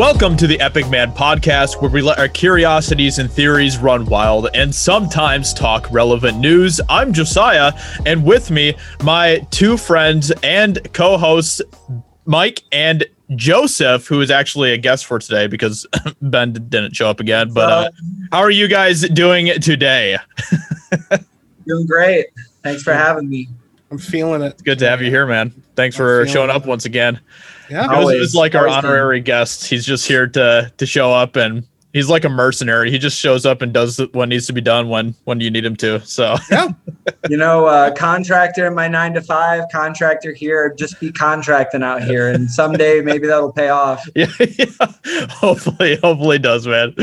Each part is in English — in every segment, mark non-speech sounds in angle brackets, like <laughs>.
Welcome to the Epic Man podcast, where we let our curiosities and theories run wild and sometimes talk relevant news. I'm Josiah, and with me, my two friends and co hosts, Mike and Joseph, who is actually a guest for today because <laughs> Ben didn't show up again. But uh, how are you guys doing today? <laughs> Doing great. Thanks for having me. I'm feeling it. It's good to have you here, man. Thanks I'm for feeling showing it. up once again. Yeah. Joseph Always. is like our honorary guest. He's just here to to show up and he's like a mercenary. He just shows up and does what needs to be done when when you need him to. So <laughs> You know, uh, contractor in my nine to five, contractor here, just be contracting out here. And someday <laughs> maybe that'll pay off. yeah, <laughs> yeah. hopefully hopefully it does man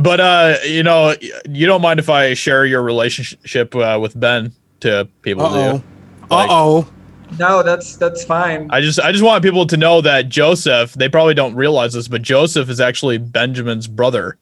but uh you know you don't mind if i share your relationship uh, with ben to people do Uh you? oh. Uh oh. No, that's that's fine. i just i just want people to know that joseph they probably don't realize this but joseph is actually benjamin's brother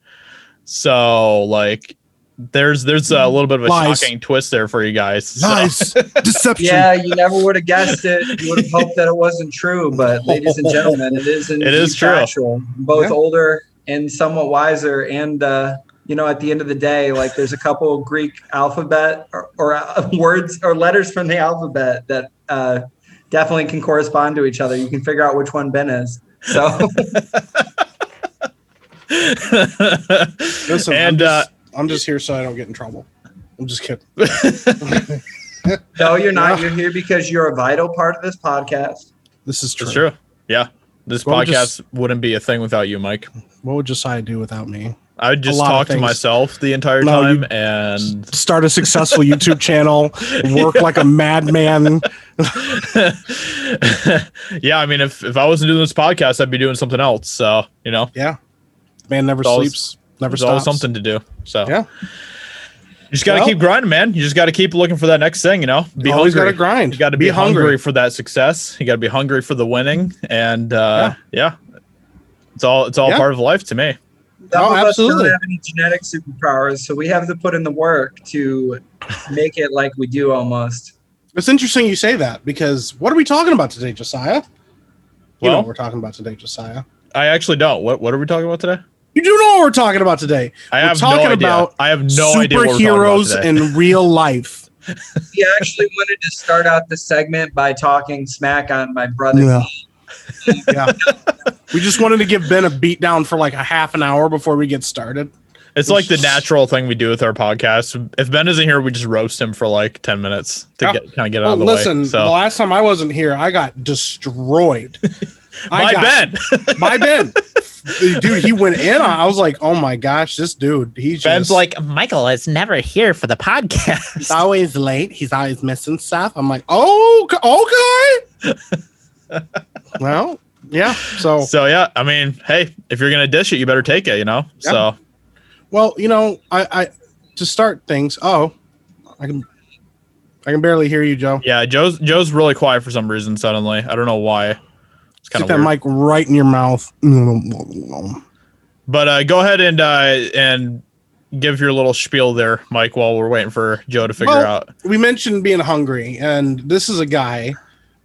so like there's there's a little bit of a Lies. shocking twist there for you guys So- Nice. <laughs> Deception. Yeah, you never would have guessed it. You would have hoped that it wasn't true. But ladies and gentlemen, it is. <laughs> It is true. factual. Both Yeah. older and somewhat wiser. And uh, you know, at the end of the day, like there's a couple of Greek alphabet or, or uh, <laughs> words or letters from the alphabet that uh, definitely can correspond to each other. You can figure out which one Ben is. So <laughs> Listen, and I'm, uh just, I'm just here so I don't get in trouble. I'm just kidding. <laughs> no, you're not. Yeah. You're here because you're a vital part of this podcast. This is true. it's true yeah this Well, podcast just- wouldn't be a thing without you mike What would Josiah do without me? I would just talk to myself the entire No, time and Start a successful YouTube channel, <laughs> work like a madman. <laughs> yeah, I mean, if if I wasn't doing this podcast, I'd be doing something else. So you know, Yeah. Man never always- sleeps, never there's always stops. something to do. So Yeah. you just got to Well- keep grinding, man. You just got to keep looking for that next thing. You know, be Always got to grind. You got to be, hungry. for that success. You got to be hungry for the winning, and uh, yeah, it's all it's all Yeah. part of life to me. Some Oh, of us absolutely. don't have any genetic superpowers, so we have to put in the work to make it like we do almost. It's interesting you say that because what are we talking about today, Josiah? You know Well- what we're talking about today, Josiah. I actually don't. What what are we talking about today? You do know what we're talking about today. I We're have talking no idea. about I have no idea what we're talking about Superheroes today. in real life. <laughs> He actually wanted to start out the segment by talking smack on my brother. Yeah. Yeah. We just wanted to give Ben a beat down for like a half an hour before we get started. It's like the natural thing we do with our podcast. If Ben isn't here, we just roast him for like ten minutes to Yeah. get kind of get out Well, of the way. listen, way. the last time I wasn't here, I got destroyed. <laughs> I my got- Ben, <laughs> My Ben. Dude, he went in. I was like, oh my gosh, this dude, he's Ben's just, like, Michael is never here for the podcast. he's podcast. always late. He's always missing stuff. I'm like, oh, okay. <laughs> well, yeah. So, so yeah. I mean, hey, if you're gonna dish it, you better take it. You know. Yeah. So well, you know, I, I to start things. Oh, I can, I can barely hear you, Joe. yeah, Joe's Joe's really quiet for some reason. Suddenly, I don't know why. It's kind of that mic right in your mouth. But uh, go ahead and uh, and give your little spiel there, Mike, while we're waiting for Joe to figure Well, out. we mentioned being hungry, and this is a guy.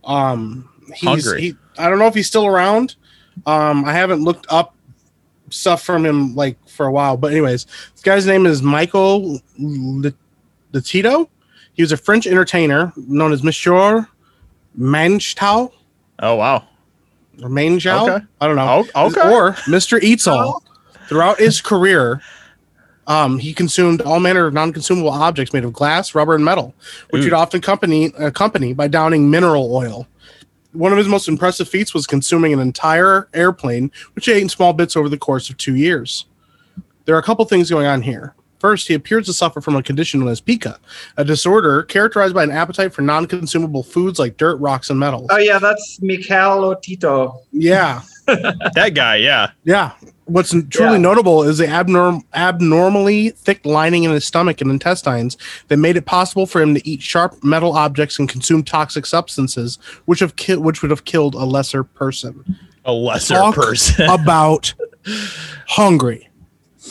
Um, he's, Hungry. He, I don't know if he's still around. Um, I haven't looked up stuff from him like for a while, but anyways, this guy's name is Michael Lotito. He was a French entertainer known as Monsieur Manchtal Oh wow. or Manchal. Okay. I don't know. Oh, okay. Or Mr. Eats All. Throughout his career, um, he consumed all manner of non-consumable objects made of glass, rubber, and metal, which Ooh. he'd often accompany, accompany by downing mineral oil. One of his most impressive feats was consuming an entire airplane, which he ate in small bits over the course of two years. There are a couple things going on here. First, he appears to suffer from a condition known as pica, a disorder characterized by an appetite for non-consumable foods like dirt, rocks, and metals. Oh yeah, that's Mikhail Otito. Yeah, <laughs> That guy, yeah. yeah. What's truly Yeah. notable is the abnorm- abnormally thick lining in his stomach and intestines that made it possible for him to eat sharp metal objects and consume toxic substances, which have ki- which would have killed a lesser person. A lesser Talk person. <laughs> about hungry.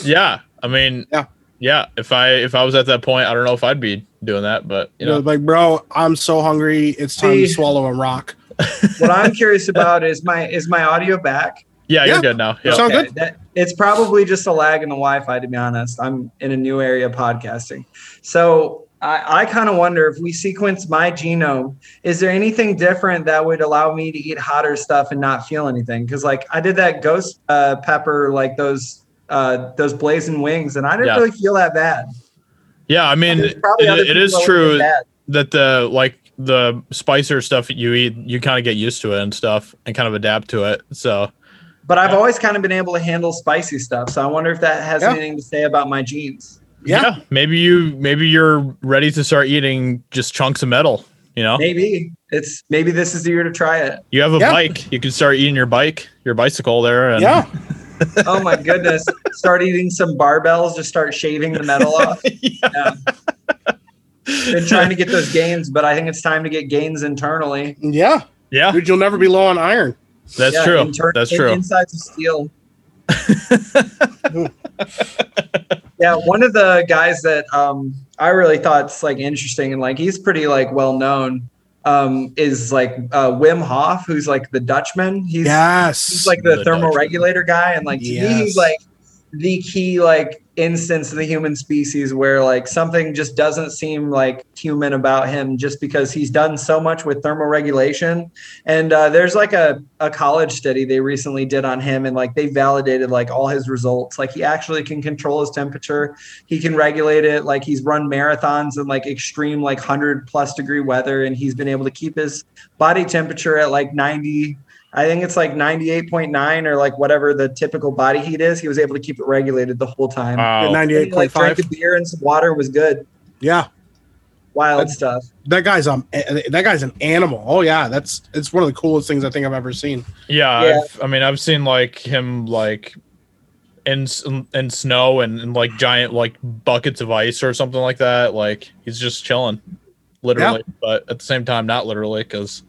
yeah. I mean, Yeah. yeah. If I if I was at that point, I don't know if I'd be doing that, but you You know, know, like, bro, I'm so hungry. It's time to swallow a rock. <laughs> What I'm curious about is my is my audio back? Yeah, Yeah. you're good now. Yeah. Sound good? That, it's probably just a lag in the Wi-Fi, to be honest. I'm in a new area of podcasting, so I, I kind of wonder if we sequence my genome, is there anything different that would allow me to eat hotter stuff and not feel anything? Because like I did that ghost uh, pepper, like those uh, those blazing wings, and I didn't Yeah. really feel that bad. Yeah, I mean, it, it is true that the like the spicer stuff that you eat, you kind of get used to it and stuff, and kind of adapt to it. So But I've Yeah. always kind of been able to handle spicy stuff, so I wonder if that has Yeah. anything to say about my genes. Yeah. maybe you maybe you're ready to start eating just chunks of metal. You know, Maybe it's maybe this is the year to try it. you have a Yeah. bike, you can start eating your bike, your bicycle there. And Yeah. <laughs> Oh my goodness! Start eating some barbells. Just start shaving the metal <laughs> off. yeah. Been trying to get those gains, but I think it's time to get gains internally. Yeah. yeah, Dude, you'll never be low on iron. That's Yeah, true. inter- that's true. Insides of steel. <laughs> yeah, one of the guys that um, I really thought thought's like interesting and like he's pretty like well known um, is like uh, Wim Hof, who's like the Dutchman. He's Yes. he's like the, The thermoregulator guy, and like to me, he's like the key like instance of the human species where like something just doesn't seem like human about him just because he's done so much with thermoregulation. And uh, there's like a, a college study they recently did on him and like they validated like all his results. Like he actually can control his temperature. He can regulate it. Like he's run marathons in like extreme like 100 plus degree weather and he's been able to keep his body temperature at like 90 I think it's like 98.9 or like whatever the typical body heat is. He was able to keep it regulated the whole time. Wow. And he, like drank 98.5. a beer and some water was good. Yeah. Wild That's- stuff. That guy's um that guy's an animal. Oh yeah, that's it's one of the coolest things I think I've ever seen. Yeah, Yeah. I've, I mean, I've seen like him like in in snow and, and like giant like buckets of ice or something like that. Like he's just chilling, literally, but at the same time, not literally, because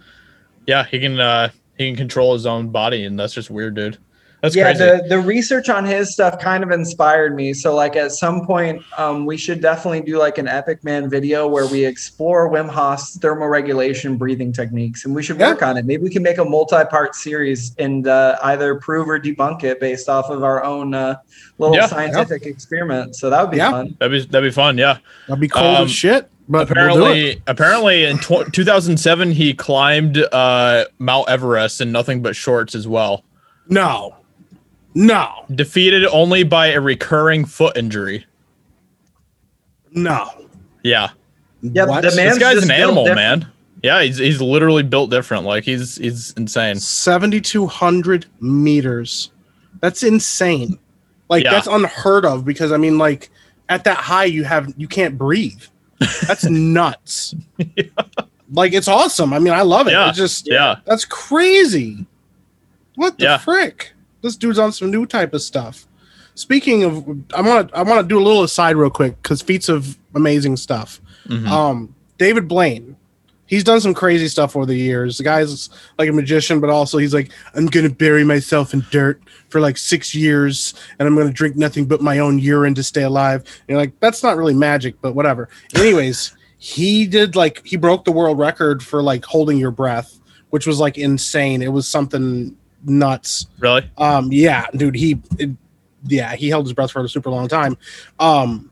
yeah, he can uh he can control his own body, and that's just weird, dude. That's yeah, crazy. the, the research on his stuff kind of inspired me. So like at some point, um, we should definitely do like an Epic Man video where we explore Wim Hof's thermoregulation breathing techniques, and we should Yeah. work on it. Maybe we can make a multi-part series and uh, either prove or debunk it based off of our own uh, little Yeah. scientific experiment. So that would be Yeah. fun. that'd be that'd be fun. Yeah. That'd be cold Um, as shit. But we'll apparently, apparently in tw- 2007 he climbed uh Mount Everest in nothing but shorts as well. No. No. Defeated only by a recurring foot injury. No. Yeah. Yeah, What? the man- this Man's guy's an animal, different. man. Yeah, he's he's literally built different. Like he's he's insane. 7200 meters. That's insane. Like Yeah. that's unheard of because I mean like at that high you have you can't breathe. That's <laughs> nuts. Like it's awesome. I mean I love it. Yeah. It's just Yeah. that's crazy. What the Yeah. frick? This dude's on some new type of stuff. Speaking of I want to I want to do a little aside real quick cuz feats of amazing stuff. Mhm. Um, David Blaine, he's done some crazy stuff over the years. The guy's like a magician, but also he's like, I'm gonna bury myself in dirt for like six years, and I'm gonna drink nothing but my own urine to stay alive. And you're like, that's not really magic, but whatever. Anyways, <laughs> he did like he broke the world record for like holding your breath, which was like insane. It was something nuts. Really? Um, yeah, dude, he, it, yeah, he held his breath for a super long time. Um,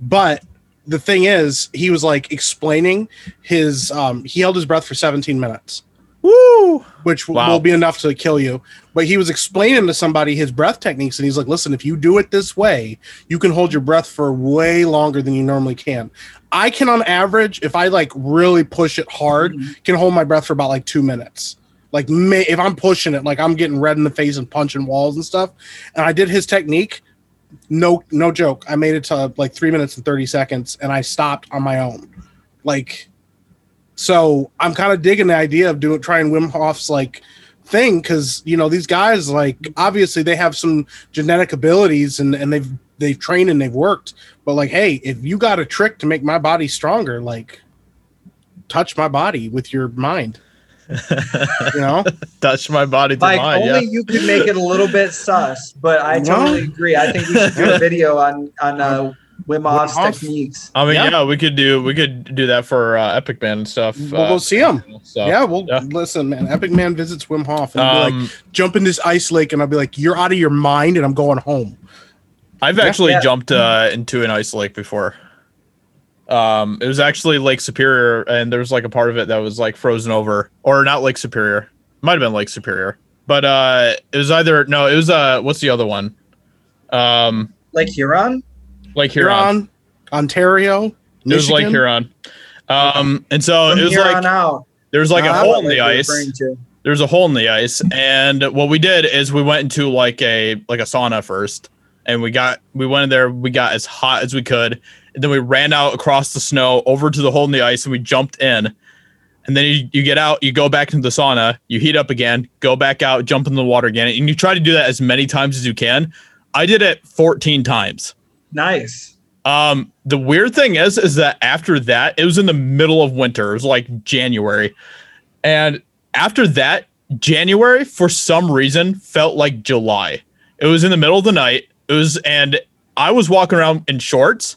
but the thing is, he was like explaining his, um, he held his breath for 17 minutes, Woo! which w- Wow. will be enough to kill you. But he was explaining to somebody his breath techniques, and he's like, listen, if you do it this way, you can hold your breath for way longer than you normally can. I can, on average, if I like really push it hard, can hold my breath for about like two minutes. Like may, if I'm pushing it, like I'm getting red in the face and punching walls and stuff. And I did his technique. No no joke. I made it to like three minutes and thirty seconds, and I stopped on my own. Like, so I'm kind of digging the idea of doing trying Wim Hof's like thing because you know these guys like obviously they have some genetic abilities and and they've they've trained and they've worked, but like, hey, if you got a trick to make my body stronger, like, touch my body with your mind. You know, <laughs> Touch my body to Like mine. only Yeah. you could make it a little bit sus, but I Well- totally agree. I think we should do a video on on uh, Wim Hof's Hof? techniques. I mean, Yeah. yeah. we could do we could do that for uh, Epic Man and stuff. We'll uh, go see him. So, yeah. Well, yeah. listen, man. Epic Man visits Wim Hof and he'll be Um, like, jump in this ice lake, and I'll be like, you're out of your mind, and I'm going home. I've actually Yeah. jumped uh, into an ice lake before. Um, it was actually Lake Superior, and there was like a part of it that was like frozen over, or not Lake Superior. Might have been Lake Superior, but uh, it was either no, it was uh, what's the other one? Um, Like Huron? Lake Huron. Huron, Ontario, It was Lake Huron. Um, and so From it was like on out. there was like a Ah, hole in the ice. referring to. there's a hole in the ice and what we did is we went into like a like a sauna first and we got we went in there we got as hot as we could and then we ran out across the snow over to the hole in the ice and we jumped in and then you, you get out you go back into the sauna you heat up again go back out jump in the water again and you try to do that as many times as you can i did it 14 times Nice. um, the weird thing is, is that after that, it was in the middle of winter. It was like January, and after that, January for some reason felt like July. It was in the middle of the night. It was, and I was walking around in shorts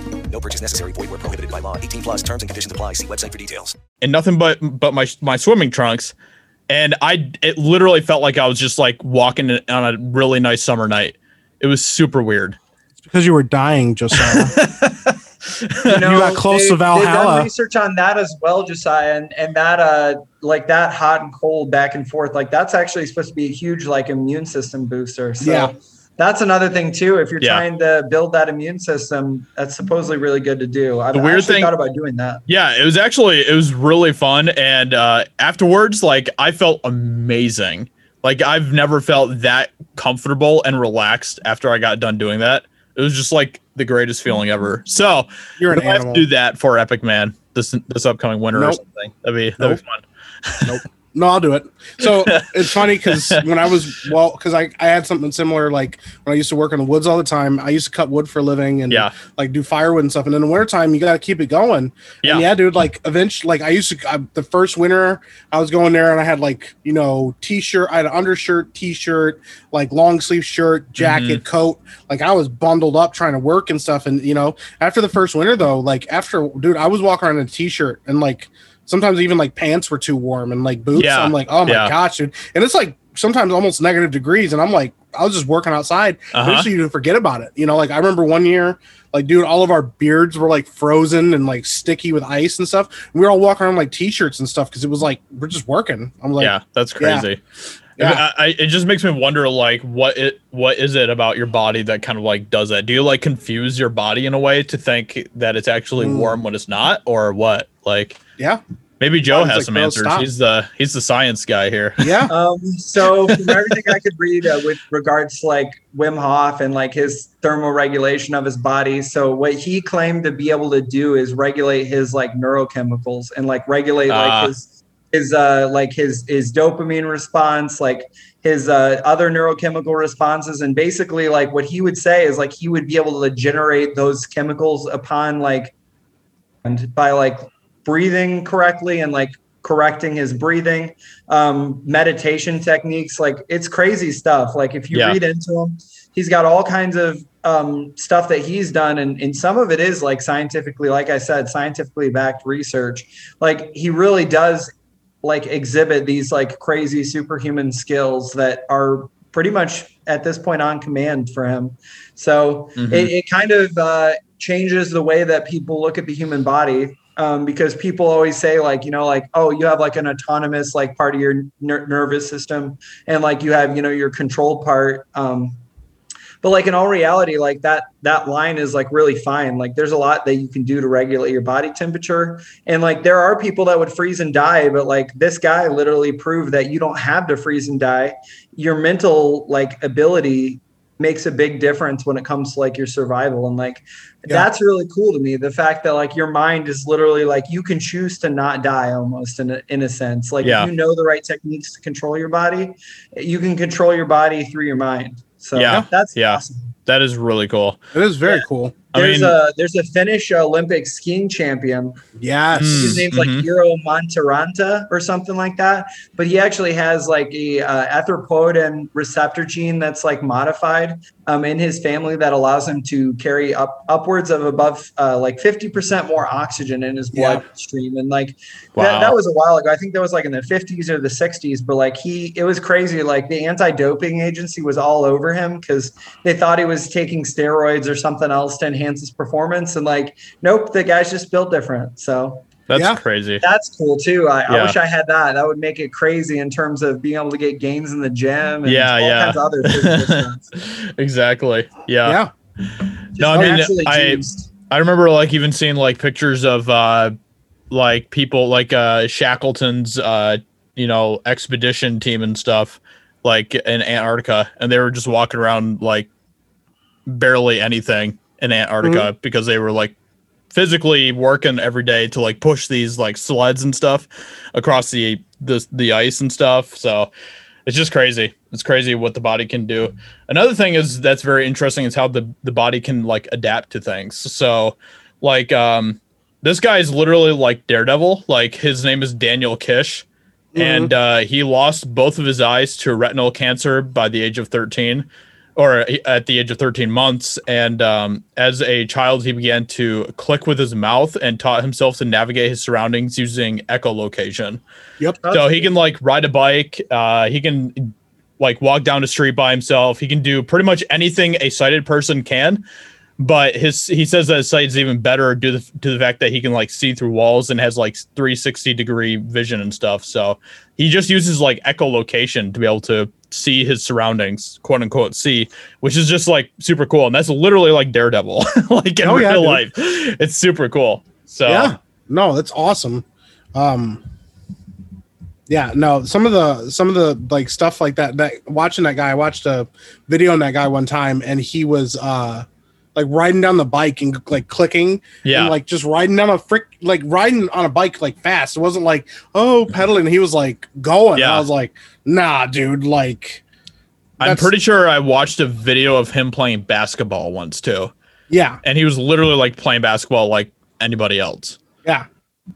No purchase necessary. Void where prohibited by law. 18 plus terms and conditions apply. See website for details. and nothing but but my my swimming trunks and i it literally felt like i was just like walking on a really nice summer night it was super weird It's because you were dying, Josiah. <laughs> You, know, got close they- to They've done Valhalla. research on that as well, Josiah, and, and that uh like that hot and cold back and forth, like that's actually supposed to be a huge like immune system booster. So Yeah. That's another thing too. If you're Yeah. trying to build that immune system, that's supposedly really good to do. I've The weird actually thing- thought about doing that. yeah it was actually it was really fun and uh afterwards like i felt amazing like i've never felt that comfortable and relaxed after i got done doing that it was just like the greatest feeling ever so You're an we'll have animal. to do that for epic man this this upcoming winter or something that'd be that'd be fun <laughs> No, I'll do it. So <laughs> it's funny because when I was well, because I, I had something similar like when I used to work in the woods all the time. I used to cut wood for a living and Yeah. like do firewood and stuff. And in the wintertime, you got to keep it going. Yeah. And yeah, dude. Like eventually, like I used to I, the first winter I was going there and I had like you know t-shirt, I had an undershirt, t-shirt, like long sleeve shirt, mm-hmm. jacket, coat. Like I was bundled up trying to work and stuff. And you know, after the first winter though, like after dude, I was walking around in a t-shirt and like sometimes even like pants were too warm and like boots. Yeah. I'm like, oh my Yeah. gosh, dude. And it's like sometimes almost negative degrees. And I'm like, I was just working outside. Uh-huh. Eventually you forget about it. You know, like I remember one year, like, dude, all of our beards were like frozen and like sticky with ice and stuff. We were all walking around like t-shirts and stuff because it was like we're just working. I'm like, yeah that's yeah. crazy Yeah. I, I, it just makes me wonder like what it what is it about your body that kind of like does that do you like confuse your body in a way to think that it's actually Mm. warm when it's not or what like yeah, maybe joe It's has like, some bro, answers stop. he's the he's the science guy here <laughs> yeah. Um, so from everything I could read uh, with regards to like Wim Hof and like his thermal regulation of his body. So what he claimed to be able to do is regulate his like neurochemicals and like regulate like his his uh like his his dopamine response, like his uh, other neurochemical responses, and basically like what he would say is like he would be able to generate those chemicals upon like and by like breathing correctly and like correcting his breathing um meditation techniques like it's crazy stuff like if you Yeah. read into him he's got all kinds of um stuff that he's done and, and some of it is like scientifically like i said scientifically backed research like he really does like exhibit these like crazy superhuman skills that are pretty much at this point on command for him. So Mhm. it, it kind of uh, changes the way that people look at the human body. Um, because people always say like you know like oh you have like an autonomous like part of your ner- nervous system and like you have you know your control part um, but like in all reality like that that line is like really fine. Like there's a lot that you can do to regulate your body temperature. And like there are people that would freeze and die but like this guy literally proved that you don't have to freeze and die. Your mental like ability makes a big difference when it comes to like your survival and like Yeah. that's really cool to me the fact that like your mind is literally like you can choose to not die almost in a, in a sense like Yeah. if you know the right techniques to control your body you can control your body through your mind so Yeah. that's Yeah. awesome That is really cool. It is very Yeah. cool. I there's mean- a there's a Finnish Olympic skiing champion. Yes. Mm. His name's Mhm. like Eero Montaranta or something like that. But he actually has like a uh, erythropoietin receptor gene that's like modified um, in his family that allows him to carry up upwards of above uh, like 50% more oxygen in his Yeah. bloodstream. And like Wow. that, that was a while ago. I think that was like in the 50s or the 60s. But like he, it was crazy. Like the anti-doping agency was all over him because they thought he was taking steroids or something else to enhance his performance. And like, nope, the guy's just built different. So That's Yeah. crazy. that's cool too. I, I wish I had that. That would make it crazy in terms of being able to get gains in the gym and Yeah, all yeah. kinds of other <laughs> exactly. Yeah. yeah. No, I mean, I- juiced. I remember like even seeing like pictures of uh like people like uh Shackleton's uh you know expedition team and stuff like in Antarctica and they were just walking around like barely anything in Antarctica because they were like physically working every day to like push these like sleds and stuff across the the the ice and stuff. So it's just crazy. It's crazy what the body can do. Another thing is that's very interesting is how the the body can like adapt to things. So like um this guy is literally like daredevil. Like his name is daniel kish. And uh he lost both of his eyes to retinal cancer by the age of 13 or at the age of 13 months and um, as a child he began to click with his mouth and taught himself to navigate his surroundings using echolocation Yep. so he can like ride a bike uh, he can like walk down the street by himself he can do pretty much anything a sighted person can but his he says that his sight is even better due to, to the fact that he can like see through walls and has like 360 degree vision and stuff so he just uses like echolocation to be able to see his surroundings quote unquote see which is just like super cool and that's literally like daredevil <laughs> like in Oh, yeah, real dude. life it's super cool so Yeah. No, that's awesome. Um yeah, no, some of the some of the like stuff like that that watching that guy, I watched a video on that guy one time and he was uh like riding down the bike and like clicking yeah and like just riding down a frick like riding on a bike like fast. It wasn't like, oh, pedaling. He was like going. Yeah. I was like, nah, dude, like i'm pretty sure i watched a video of him playing basketball once too yeah, and he was literally like playing basketball like anybody else yeah.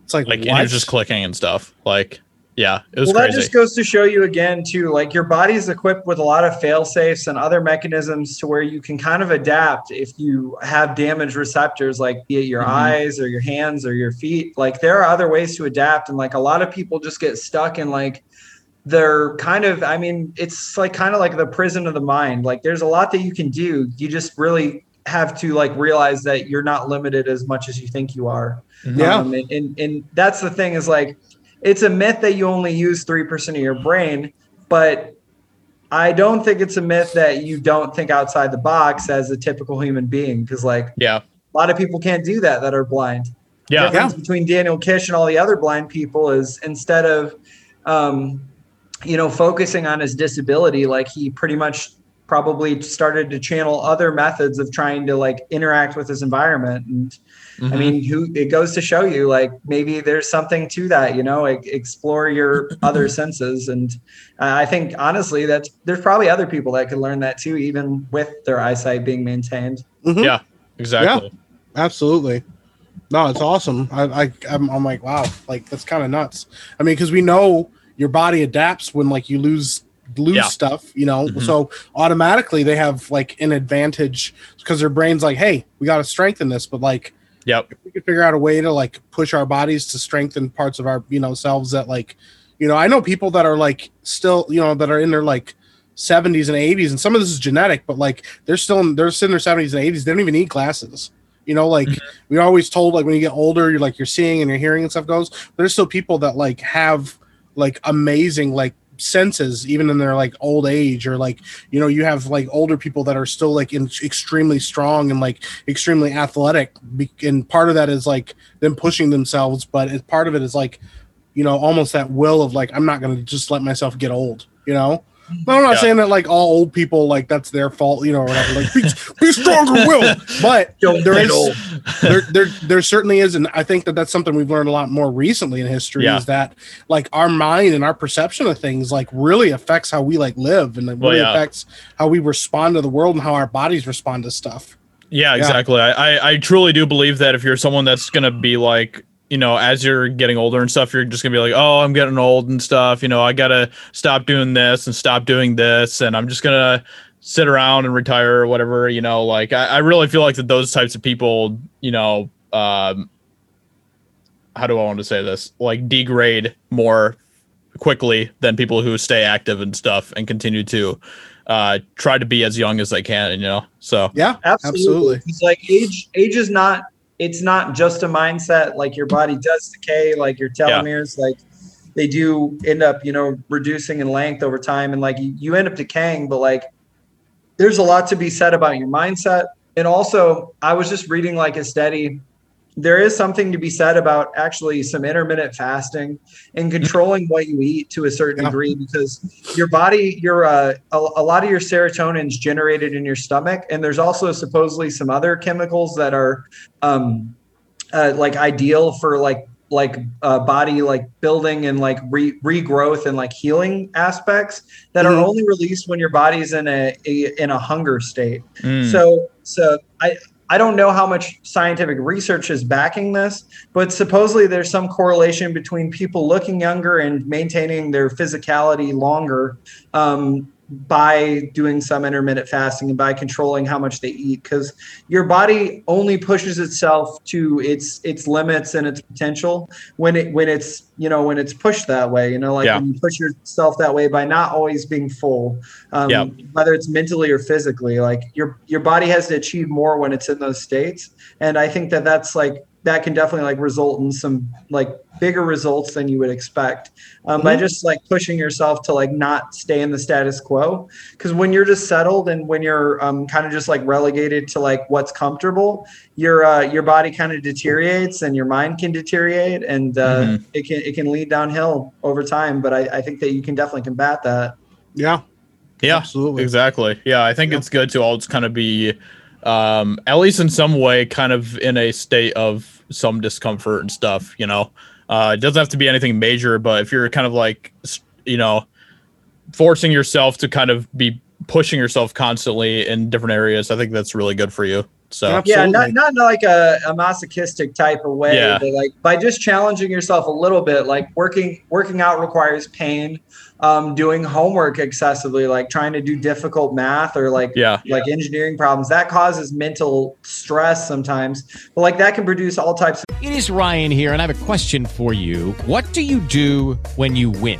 It's like, like and he was just clicking and stuff like yeah it was well, that just goes to show you again, too, like your body's equipped with a lot of fail safes and other mechanisms to where you can kind of adapt if you have damaged receptors, like be it your Mhm. eyes or your hands or your feet. Like there are other ways to adapt. And like a lot of people just get stuck in like, they're kind of, I mean, it's like kind of like the prison of the mind. Like there's a lot that you can do. You just really have to like realize that you're not limited as much as you think you are. Yeah. Um, and, and and that's the thing is like it's a myth that you only use three percent of your brain, but I don't think it's a myth that you don't think outside the box as a typical human being because like yeah. a lot of people can't do that that are blind. yeah. Difference between Daniel Kish and all the other blind people is instead of um, you know focusing on his disability, like he pretty much probably started to channel other methods of trying to like interact with his environment and I Mhm. mean, who it goes to show you like maybe there's something to that, you know, like explore your <laughs> other senses. And uh, I think honestly, that's there's probably other people that could learn that too, even with their eyesight being maintained. Mhm. yeah exactly Yeah, Absolutely. No, it's awesome. I, I I'm, I'm like, wow, like that's kind of nuts. I mean, because we know your body adapts when like you lose lose Yeah. stuff, you know. Mhm. So automatically they have like an advantage because their brain's like, hey, we got to strengthen this, but like yep if we could figure out a way to like push our bodies to strengthen parts of our you know selves that like you know i know people that are like still you know that are in their like 70s and 80s, and some of this is genetic, but like they're still in, they're in their 70s and 80s. They don't even need glasses. You know, like mm-hmm. we always told, like when you get older, you're like you're seeing and your hearing and stuff goes. But there's still people that like have like amazing like senses even in their like old age or like you know you have like older people that are still like in, extremely strong and like extremely athletic and part of that is like them pushing themselves but it, part of it is like you know almost that will of like i'm not going to just let myself get old you know? no, I'm not Yeah. saying that like all old people like that's their fault, you know, or whatever. Like be, be stronger, will. But Don't there get is old. there, there there certainly is, and I think that that's something we've learned a lot more recently in history. Yeah. Is that like our mind and our perception of things like really affects how we like live, and it Well, really yeah. affects how we respond to the world and how our bodies respond to stuff. Yeah, exactly. I, I I truly do believe that if you're someone that's gonna be like, you know, as you're getting older and stuff, you're just gonna be like, oh, I'm getting old and stuff. You know, I gotta stop doing this and stop doing this, and I'm just gonna sit around and retire or whatever. You know, like I, I really feel like that those types of people, you know, um, how do I want to say this? Like degrade more quickly than people who stay active and stuff and continue to uh try to be as young as they can. You know, so Yeah, Absolutely. absolutely. It's like age age is not it's not just a mindset. Like your body does decay, like your Yeah. telomeres, like they do end up, you know, reducing in length over time. And like you, you end up decaying, but like there's a lot to be said about your mindset. And also I was just reading like a study. There is something to be said about actually some intermittent fasting and controlling what you eat to a certain Yeah. degree because your body, your uh, a, a lot of your serotonin is generated in your stomach, and there's also supposedly some other chemicals that are um, uh, like ideal for like like uh, body like building and like re- regrowth and like healing aspects that Mhm. are only released when your body's in a, a in a hunger state. mm, So so I I don't know how much scientific research is backing this, but supposedly there's some correlation between people looking younger and maintaining their physicality longer um, by doing some intermittent fasting and by controlling how much they eat because your body only pushes itself to its its limits and its potential when it when it's you know when it's pushed that way you know like Yeah. when you push yourself that way by not always being full um, Yeah. whether it's mentally or physically like your your body has to achieve more when it's in those states and i think that that's like that can definitely like result in some like bigger results than you would expect um, by just like pushing yourself to like not stay in the status quo because when you're just settled and when you're um, kind of just like relegated to like what's comfortable your uh, your body kind of deteriorates and your mind can deteriorate and uh, Mhm. it can it can lead downhill over time but I, I think that you can definitely combat that Yeah, yeah, absolutely. exactly. Yeah, I think Yeah. it's good to all just kind of be, um, at least in some way, kind of in a state of some discomfort and stuff. You know, uh, it doesn't have to be anything major, but if you're kind of like, you know, forcing yourself to kind of be pushing yourself constantly in different areas, I think that's really good for you. So Yeah. yeah not, not like a, a masochistic type of way Yeah. but like by just challenging yourself a little bit like working working out requires pain um, doing homework excessively like trying to do difficult math or like yeah, like engineering problems that causes mental stress sometimes but like that can produce all types of It is Ryan here, and I have a question for you. What do you do when you win?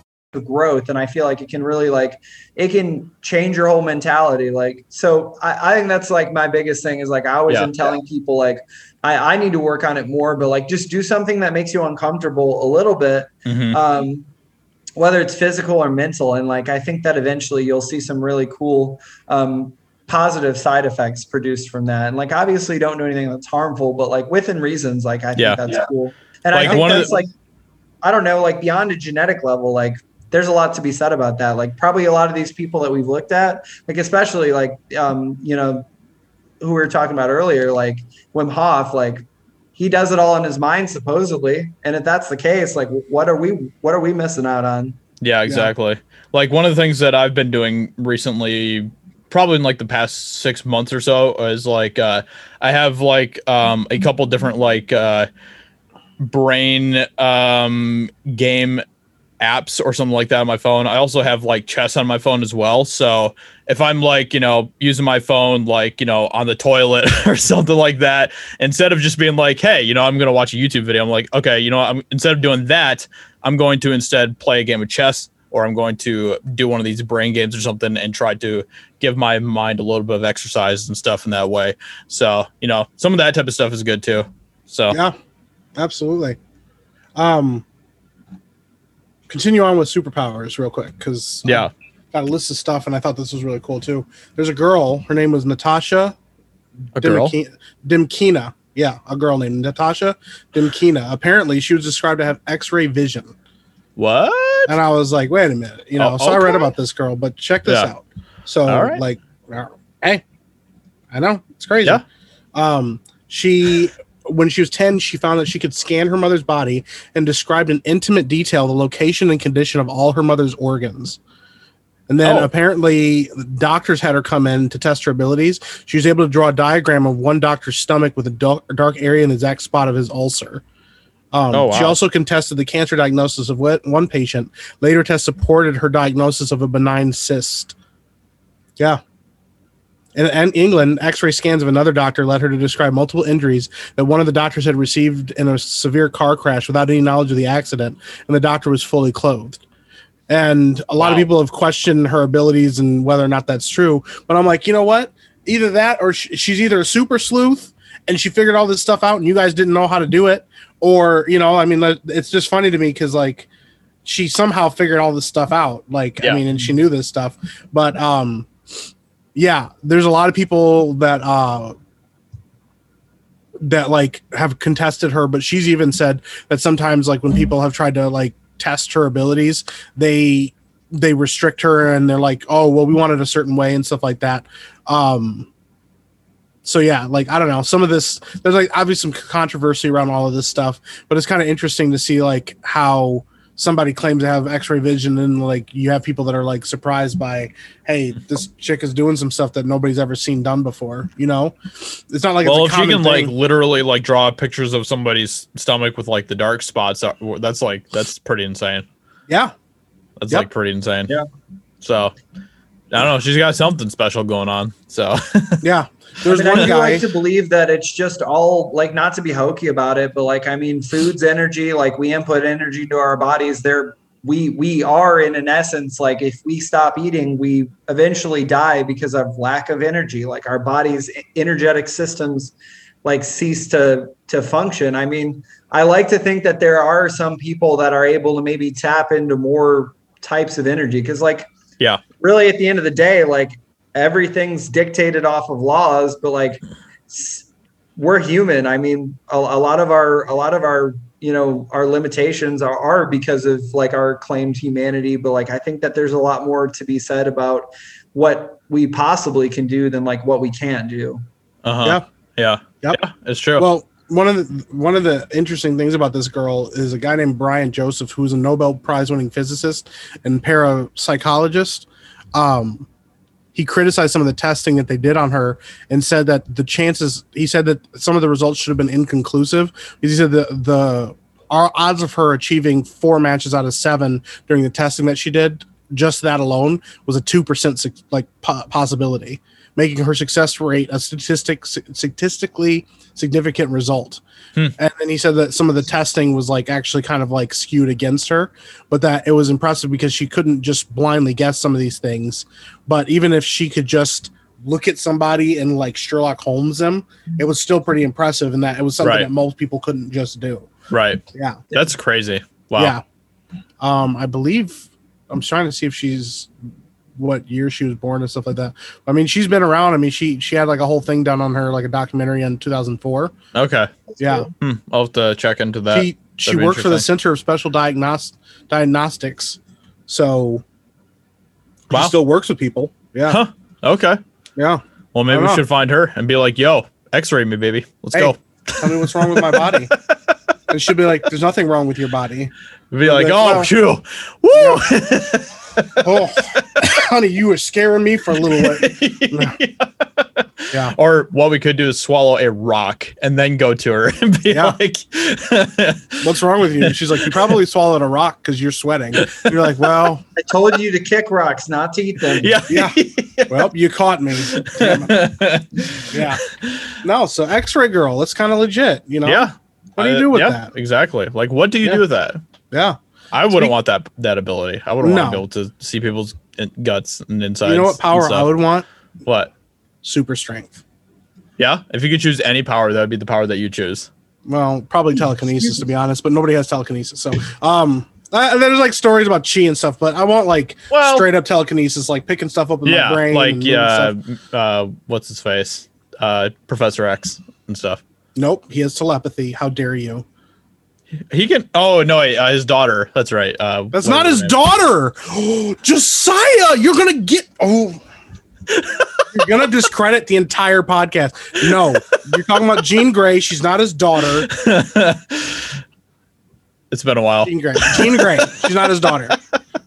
Growth and i feel like it can really like it can change your whole mentality like so i, I think that's like my biggest thing is like i always Yeah. am telling people like I, I need to work on it more but like just do something that makes you uncomfortable a little bit Mhm. um, whether it's physical or mental and like i think that eventually you'll see some really cool um, positive side effects produced from that. And like obviously don't do anything that's harmful, but like within reasons, like I think Yeah. that's Yeah. cool. And Like, I think that's the- like I don't know, like beyond a genetic level, like there's a lot to be said about that. Like probably a lot of these people that we've looked at, like especially like um, you know, who we were talking about earlier, like Wim Hof, like he does it all in his mind supposedly. And if that's the case, like what are we what are we missing out on? Yeah, exactly. Like one of the things that I've been doing recently, probably in like the past six months or so, is like uh, I have like um, a couple different like uh, brain um, game apps or something like that on my phone. I also have like chess on my phone as well. So if I'm like, you know, using my phone like, you know, on the toilet <laughs> or something like that, instead of just being like, hey, you know, I'm going to watch a YouTube video, I'm like, okay, you know, I'm instead of doing that, I'm going to instead play a game of chess or I'm going to do one of these brain games or something and try to give my mind a little bit of exercise and stuff in that way. So, you know, some of that type of stuff is good too. So, Yeah, absolutely. Um, continue on with superpowers real quick because yeah. got a list of stuff, and I thought this was really cool too. There's a girl. Her name was Natasha A girl? Dimki- Dimkina. Yeah, a girl named Natasha Dimkina. Apparently, she was described to have X-ray vision. What? And I was like, wait a minute, you know. Oh, so I read about this girl, but check this Yeah. out. So, right. like, hey, I know it's crazy. Yeah. Um, she when she was 10 she found that she could scan her mother's body and described in intimate detail the location and condition of all her mother's organs and then Oh. apparently doctors had her come in to test her abilities she was able to draw a diagram of one doctor's stomach with a dark, dark area in the exact spot of his ulcer um, Oh, She also contested the cancer diagnosis of one patient. Later tests supported her diagnosis of a benign cyst. Yeah. In, in England, x ray scans of another doctor led her to describe multiple injuries that one of the doctors had received in a severe car crash without any knowledge of the accident, and the doctor was fully clothed. And a lot of people have questioned her abilities and whether or not that's true. But I'm like, you know what? Either that or sh- she's either a super sleuth and she figured all this stuff out and you guys didn't know how to do it. Or, you know, I mean, it's just funny to me because, like, she somehow figured all this stuff out. Like, Yeah. I mean, and she knew this stuff. But, um, yeah, there's a lot of people that, uh, that like have contested her, but she's even said that sometimes like when people have tried to like test her abilities, they they restrict her and they're like, oh well, we want it a certain way and stuff like that. Um so yeah, like I don't know, some of this there's like obviously some controversy around all of this stuff, but it's kind of interesting to see like how somebody claims to have x-ray vision and like you have people that are like surprised by hey this chick is doing some stuff that nobody's ever seen done before you know it's not like well, it's if a you common can like literally like draw pictures of somebody's stomach with like the dark spots, that's like that's pretty insane. yeah That's Yep. like pretty insane. Yeah. So I don't know. She's got something special going on. So <laughs> yeah there's I mean, one do guy like to believe that it's just all like not to be hokey about it, but like I mean, food's energy. Like we input energy to our bodies. They're we we are in an essence like if we stop eating, we eventually die because of lack of energy. Like our body's energetic systems like cease to to function. I mean, I like to think that there are some people that are able to maybe tap into more types of energy because like yeah, really at the end of the day like everything's dictated off of laws but like we're human i mean a, a lot of our a lot of our you know our limitations are, are because of like our claimed humanity but like i think that there's a lot more to be said about what we possibly can do than like what we can't do uh huh, Yeah. yeah, Yep. yeah, it's true. Well, one of the one of the interesting things about this girl is a guy named Brian Joseph, who's a Nobel Prize winning physicist and parapsychologist. Um, he criticized some of the testing that they did on her and said that the chances. He said that some of the results should have been inconclusive. because He said the the odds of her achieving four matches out of seven during the testing that she did, just that alone, was a two percent like possibility, making her success rate a statistic statistically significant result. And then he said that some of the testing was like actually kind of like skewed against her, but that it was impressive because she couldn't just blindly guess some of these things. But even if she could just look at somebody and like Sherlock Holmes them, it was still pretty impressive. And that it was something Right. that most people couldn't just do. right. Yeah. That's crazy. Wow. Yeah. Um, I believe I'm trying to see if she's what year she was born and stuff like that. I mean, she's been around. I mean, she she had like a whole thing done on her, like a documentary in 2004. Okay. Yeah, Hmm. I'll have to check into that. she she worked for the. Center of Special Diagnos- Diagnostics, so Wow. she still works with people. Yeah, Huh. Okay. yeah. Well, maybe we don't should find her and be like, "Yo, X-ray me, baby. Let's Hey. go." Tell me what's wrong with my body. <laughs> And she'll be like, "There's nothing wrong with your body." Be like, like, "Oh, well- phew, woo." <laughs> Oh, <coughs> honey, you were scaring me for a little bit. <laughs> Yeah. Or what we could do is swallow a rock and then go to her and be Yeah. like, <laughs> What's wrong with you? She's like, you probably swallowed a rock because you're sweating. You're like, well, <laughs> I told you to kick rocks, not to eat them. "Yeah, Yeah. well, you caught me. Yeah. No, so X-ray girl, it's kind of legit, you know? yeah." What do you Uh, do with yeah, that? Exactly. Like, what do you Yeah. do with that? Yeah. I wouldn't Speak- want that that ability. I wouldn't want to No. be able to see people's in- guts and insides. You know what and power I stuff. would want? What? Super strength. Yeah. If you could choose any power, that would be the power that you choose. Well, probably telekinesis to be honest, but nobody has telekinesis. So, um, uh, there's like stories about chi and stuff, but I want like Well- straight up telekinesis, like picking stuff up in yeah, my brain. like and moving yeah, stuff. uh, what's his face? Uh, Professor X and stuff. Nope, he has telepathy. How dare you? He can. Oh no, uh, his daughter. That's right. Uh, That's not his name? daughter. <gasps> Josiah, you're gonna get oh. You're gonna discredit the entire podcast. No, you're talking about Jean Grey. She's not his daughter. <laughs> It's been a while. Jean Grey. Jean Grey. She's not his daughter.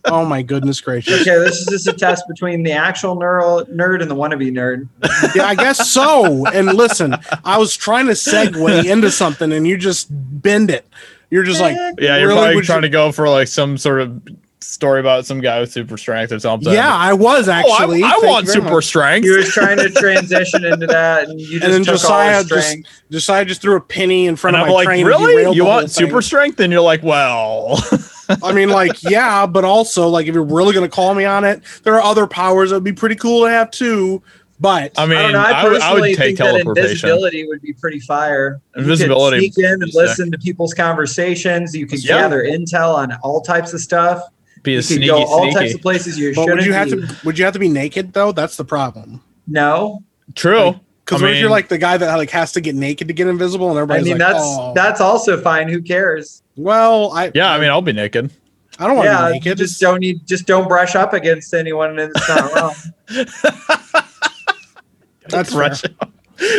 Oh my goodness gracious. Okay, this is just a test between the actual neural nerd and the wannabe nerd. Yeah, I guess so. And listen, I was trying to segue into something, and you just bend it. You're just like, Yeah, you're really, probably would trying you- to go for like some sort of story about some guy with super strength or something. Yeah, I was Oh, I- actually. I, want super much. strength. He was trying to transition into that, and you just And then took all Josiah his just strength. Josiah just threw a penny in front and of I'm my like, train. really? You want whole thing. super strength? And you're like, well, I mean, like, <laughs> yeah, but also, like, if you're really gonna call me on it, there are other powers that would be pretty cool to have too. But I mean, I don't know. I I, would- I personally would take think that teleportation. invisibility would be pretty fire. You could Invisibility sneak in and listen to people's conversations. You could Yeah. gather intel on all types of stuff. Be a You could sneaky, go all sneaky. types of places you but shouldn't. would you have be. to? Would you have to be naked though? That's the problem. No, True. Because I what if you're like the guy that like has to get naked to get invisible, and I everybody's mean like, that's oh. that's also fine. Who cares? well, I Yeah, I mean, I'll be naked. I don't want to Yeah, be naked. just don't need, just don't brush up against anyone, and it's not wrong. <laughs> That's fair. <laughs> Rush.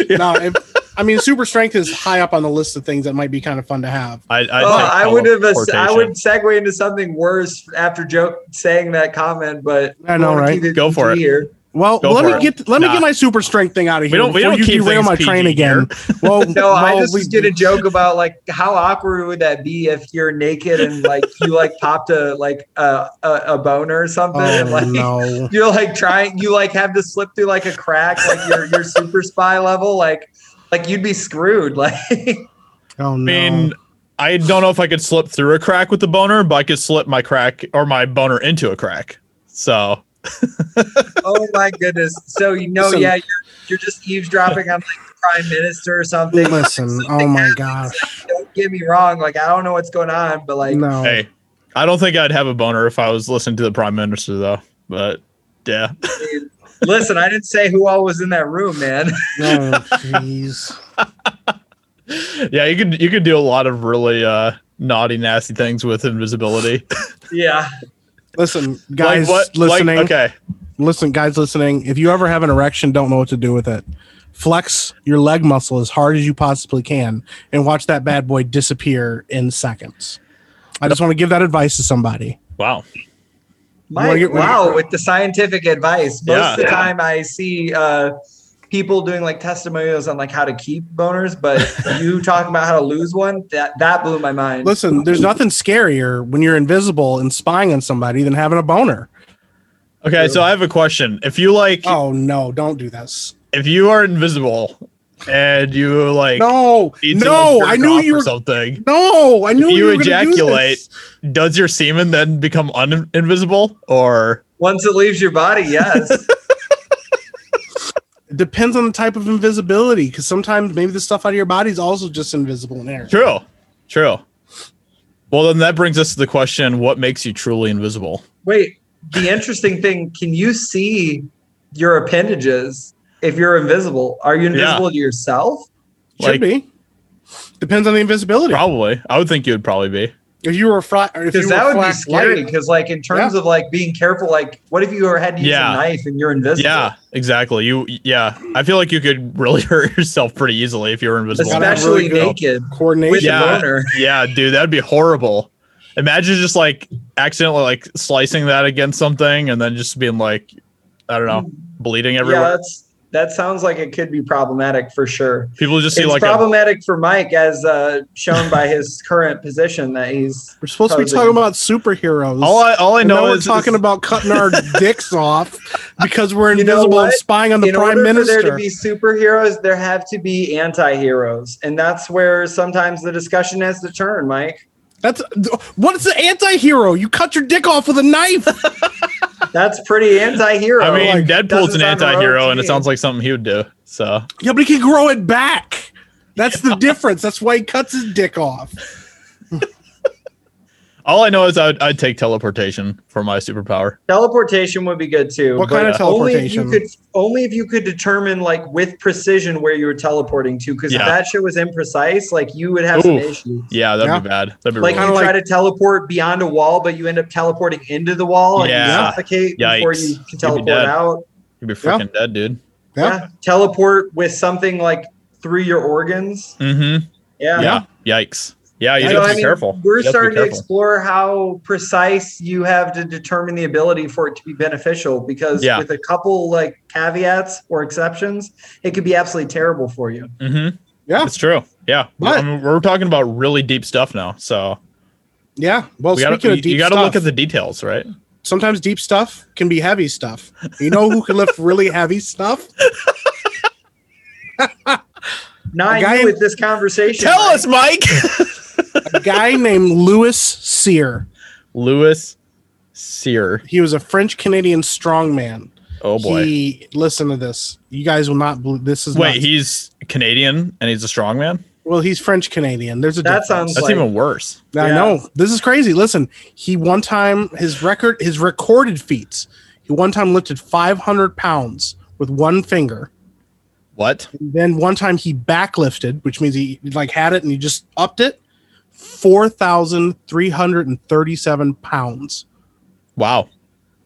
no, if, I mean, super strength is high up on the list of things that might be kind of fun to have. I, I'd Oh, I would have. I teleportation. would segue into something worse after joke saying that comment, but I know, right? keep it Go for it. Here. Well, Go let me it. get let me get my super strength thing out of here. We don't- we before don't you keep derail my PG train again. <laughs> Well, No, I well, just we- was gonna joke about like how awkward would that be if you're naked and like you like popped a like a a, a boner or something, oh, and Oh like no! <laughs> you're like trying, you like have to slip through like a crack, like your your super spy level, like like you'd be screwed. <laughs> Like Oh no! I mean, I don't know if I could slip through a crack with the boner, but I could slip my crack or my boner into a crack. So oh my goodness. So you know, Listen. yeah, you're you're just eavesdropping on like the prime minister or something. Listen, Something oh my happens, gosh! don't get me wrong, like I don't know what's going on, but like No, hey, I don't think I'd have a boner if I was listening to the prime minister though. But yeah, <laughs> listen, I didn't say who all was in that room, man. <laughs> no, jeez. yeah, you could you could do a lot of really uh naughty, nasty things with invisibility. yeah. Listen, guys, like what? listening. Like, okay, Listen, guys, listening. If you ever have an erection, don't know what to do with it. Flex your leg muscle as hard as you possibly can, and watch that bad boy disappear in seconds. I just want to give that advice to somebody. wow. My, get- wow, with the scientific advice. Most Yeah. of the Yeah. time I see uh people doing like testimonials on like how to keep boners, but <laughs> you talking about how to lose one, that that blew my mind. Listen, there's nothing scarier when you're invisible and spying on somebody than having a boner. Okay, so I have a question. If you like, Oh no, don't do this. if you are invisible and you like No, no, I knew you were. something. No, I knew If you were gonna do ejaculate, this. does your semen then become un- invisible or Once it leaves your body, yes. <laughs> It depends on the type of invisibility, because sometimes maybe the stuff out of your body is also just invisible in air. true? True. Well, then that brings us to the question: What makes you truly invisible? Wait, the interesting thing, can you see your appendages if you're invisible? Are you invisible to yourself? Should Like- be. Depends on the invisibility. Probably. I would think you would probably be. If you were flat, or if you Because were that would be scary. Because like in terms Yeah. of like being careful, like what if you were had to use Yeah. a knife and you're invisible? Yeah, exactly. You yeah. I feel like you could really <laughs> hurt yourself pretty easily if you were invisible. Especially really naked coordination. Yeah. yeah, dude, that'd be horrible. Imagine just like accidentally like slicing that against something and then just being like, I don't know, bleeding Yeah, everywhere. that's that sounds like it could be problematic for sure. People just see It's like a, problematic for Mike as uh, shown by his current position that he's We're supposed to be talking about superheroes. all I all I And know now we're is talking is- about cutting our <laughs> dicks off because we're You know invisible and spying on the in prime order minister. for there to be superheroes, there have to be anti-heroes, and that's where sometimes the discussion has to turn, Mike. That's what's the anti-hero? You cut your dick off with a knife. <laughs> That's pretty anti-hero. I mean, Like, Deadpool's an anti-hero and it sounds like something he would do. So yeah, but he can grow it back. That's the difference. That's why he cuts his dick off. All I know is I'd, I'd take teleportation for my superpower. teleportation would be good too. What but kind of teleportation? Only if you could, only if you could determine like with precision where you were teleporting to, because Yeah. if that shit was imprecise, like you would have some Oof. issues. Yeah, that'd Yeah. be bad. That'd be Like really you Kinda try to teleport beyond a wall, but you end up teleporting into the wall and Yeah. you suffocate before Yikes. you can You'd teleport dead. out. you'd be freaking dead, dude. Yeah. Yeah. Teleport with something like through your organs. Mm-hmm. Yeah. Yeah. Yikes. Yeah, you So, have to I be mean, careful. We're You have to starting to explore how precise you have to determine the ability for it to be beneficial because Yeah. with a couple like caveats or exceptions, it could be absolutely terrible for you. Mm-hmm. Yeah. It's true. Yeah. But- I mean, we're talking about really deep stuff now. So Yeah. Well, we speaking gotta, of deep you got to look at the details, right? sometimes deep stuff can be heavy stuff. You know who can lift really heavy stuff? <laughs> Not A guy- you with this conversation. Tell Mike. us, Mike. <laughs> A guy named Louis Cyr. Louis Cyr. He was a French Canadian strongman. Oh boy. He listen to this. You guys will not believe this is Wait, nuts. he's Canadian and he's a strongman? well, he's French Canadian. There's a That difference. sounds That's like even worse. I Yeah. know. This is crazy. Listen, he one time his record his recorded feats. He one time lifted 500 pounds with one finger. What? And then one time he backlifted, which means he like had it and he just upped it. 4,337 pounds. Wow.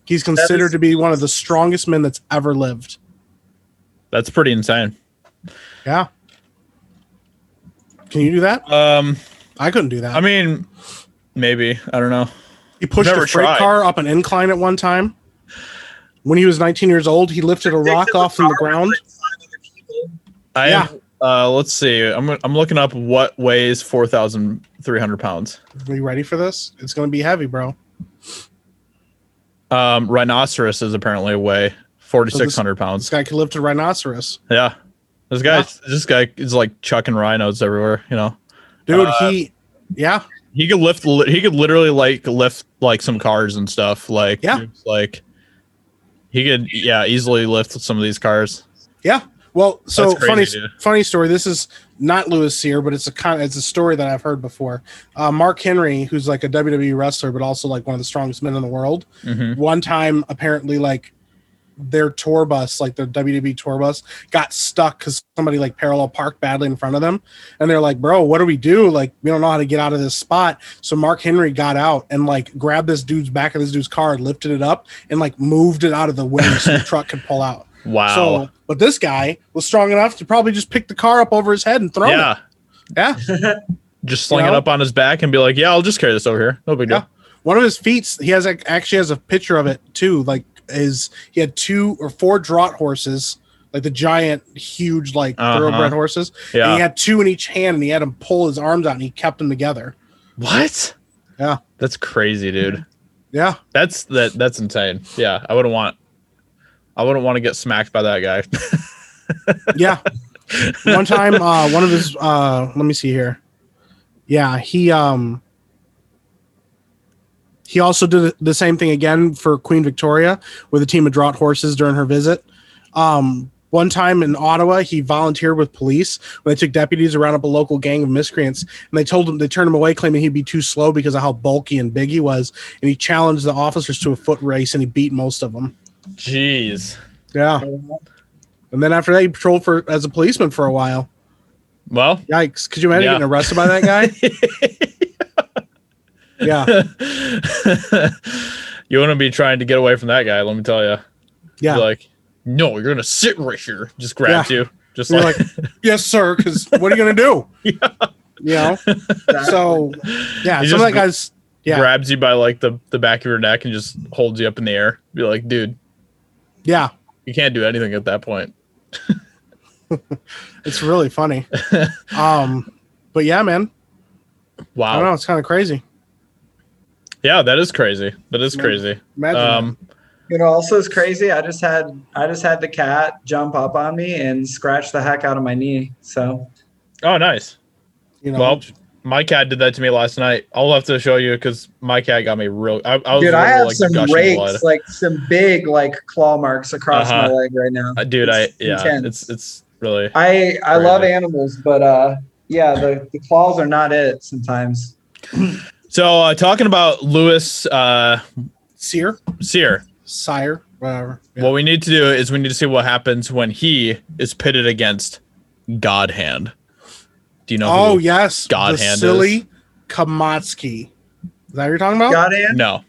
He's considered is- to be one of the strongest men that's ever lived. That's pretty insane. Yeah. Can you do that? Um, I couldn't do that. I mean, maybe. I don't know. he pushed never a freight tried. car up an incline at one time. When he was 19 years old, he lifted a rock off from the ground. I Yeah. am, uh, let's see. I'm I'm looking up what weighs four thousand three hundred pounds. Are you ready for this? It's going to be heavy, bro. Um, rhinoceros is apparently weigh forty six hundred This pounds. This guy could lift a rhinoceros. Yeah, this guy this guy is like chucking rhinos everywhere. You know, Dude, Uh, he, yeah, he could lift. He could literally like lift like some cars and stuff. Like Yeah. like he could yeah easily lift some of these cars. yeah. Well, so funny, dude. funny story. This is not Louis Cyr, but it's a kind, it's a story that I've heard before. Uh, Mark Henry, who's like a WWE wrestler, but also like one of the strongest men in the world. Mhm. One time, apparently, like their tour bus, like their WWE tour bus, got stuck because somebody like parallel parked badly in front of them, and they're like, "Bro, what do we do? Like, we don't know how to get out of this spot." So Mark Henry got out and like grabbed this dude's back of this dude's car, lifted it up, and like moved it out of the way so the truck could pull out. Wow. So, but this guy was strong enough to probably just pick the car up over his head and throw yeah, it. Yeah. Yeah. <laughs> Just sling You it up on his back and be like, "Yeah, I'll just carry this over here. No big Yeah. deal." One of his feats, he has like, actually has a picture of it too. Like, is he had two or four draught horses, like the giant, huge, like Uh-huh. thoroughbred horses. And Yeah. he had two in each hand, and he had him pull his arms out, and he kept them together. What? Yeah. That's crazy, dude. Yeah. That's that. That's insane. Yeah, I wouldn't want. I wouldn't want to get smacked by that guy. <laughs> Yeah. one time, uh, one of his, uh, let me see here. Yeah, he, um, he also did the same thing again for Queen Victoria with a team of draught horses during her visit. Um, One time in Ottawa, he volunteered with police when they took deputies around up a local gang of miscreants, and they told him they turned him away, claiming he'd be too slow because of how bulky and big he was. And he challenged the officers to a foot race, and he beat most of them. Jeez. Yeah. And then after that, he patrolled for as a policeman for a while. Well, Yikes! Could you imagine Yeah. getting arrested by that guy? <laughs> yeah, <laughs> you wouldn't be trying to get away from that guy, let me tell you. yeah. like, no, you're gonna sit right here. Just grabs Yeah. you. Just like, like, yes, sir. Because what are you gonna do? <laughs> You know. So yeah, He some of that guys. Yeah, grabs you by like the, the back of your neck and just holds you up in the air. Be like, dude, yeah. you can't do anything at that point. <laughs> It's really funny. <laughs> um, but yeah, man. Wow. I don't know. It's kind of crazy. Yeah, that is crazy. That is crazy. Imagine Um, You know, also is crazy. I just had I just had the cat jump up on me and scratch the heck out of my knee. So oh, nice. You know. Well, my cat did that to me last night. I'll have to show you because my cat got me real. I, I was dude, I have like some rakes, blood. like some big like claw marks across my Uh-huh. leg right now. Uh, dude, I It's yeah, intense. it's it's really. I I love Crazy. animals, but uh yeah, the, the claws are not it sometimes. So uh, talking about Louis uh, Sear, Sear, sire, whatever. Yeah. what we need to do is we need to see what happens when he is pitted against God Hand. Do you know? oh who- yes, God the hand silly Kamatsky. Is that what you're talking about? God hand? No, I'm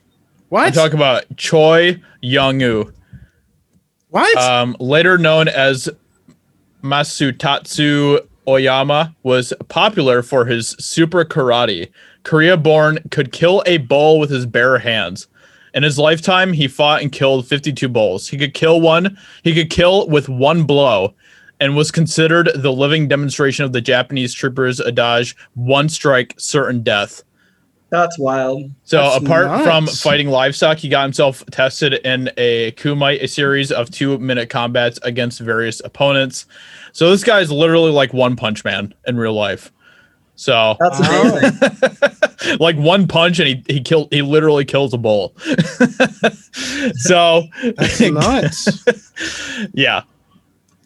what? talking about Choi Young-woo. what? um, later known as Masutatsu Oyama, was popular for his super karate. Korea born, could kill a bull with his bare hands. In his lifetime, he fought and killed 52 bulls. He could kill one, he could kill with one blow, and was considered the living demonstration of the Japanese troopers' adage one strike, certain death. That's wild. So That's apart from fighting livestock, he got himself tested in a Kumite, a series of two minute combats against various opponents. So this guy's literally like one punch man in real life. So That's amazing. <laughs> like one punch and he he killed he literally kills a bull. <laughs> so That's nuts. <laughs> yeah.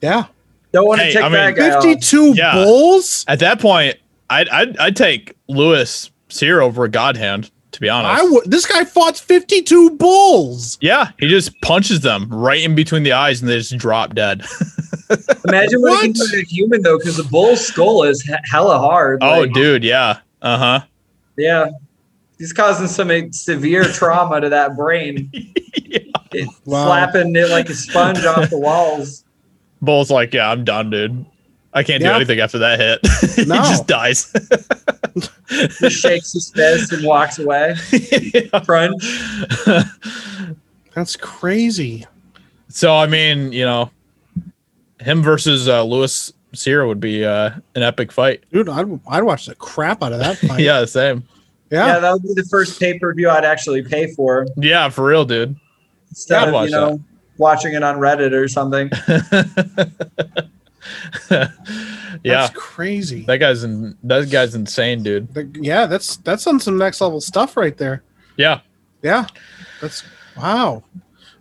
yeah, Don't want to Hey, take I mean, that guy off. fifty-two Yeah. bulls. At that point, I'd I'd, I'd take Louis Cyr over a God hand, to be honest. I would. This guy fought fifty-two bulls. yeah, he just punches them right in between the eyes and they just drop dead. <laughs> Imagine what, he can What? do a human though, because the bull's skull is hella hard. oh, like, dude, yeah. Uh huh. Yeah. He's causing some uh, severe trauma to that brain. <laughs> It- Wow. Slapping it like a sponge off the walls. Bull's like, yeah, I'm done, dude. I can't do anything after that hit. <laughs> he just dies. <laughs> Just shakes his fist and walks away. <laughs> Crunch. That's crazy. so I mean, you know, him versus uh, Louis Sierra would be uh, an epic fight. Dude, I'd, I'd watch the crap out of that fight. yeah, the same. Yeah. Yeah. that would be the first pay per view I'd actually pay for Yeah, for real, dude. instead I'd of watch you know watching it on Reddit or something. <laughs> yeah, That's crazy. that guy's in, that guy's insane, dude. Like, yeah, that's that's on some next level stuff right there. Yeah, Yeah. That's wow.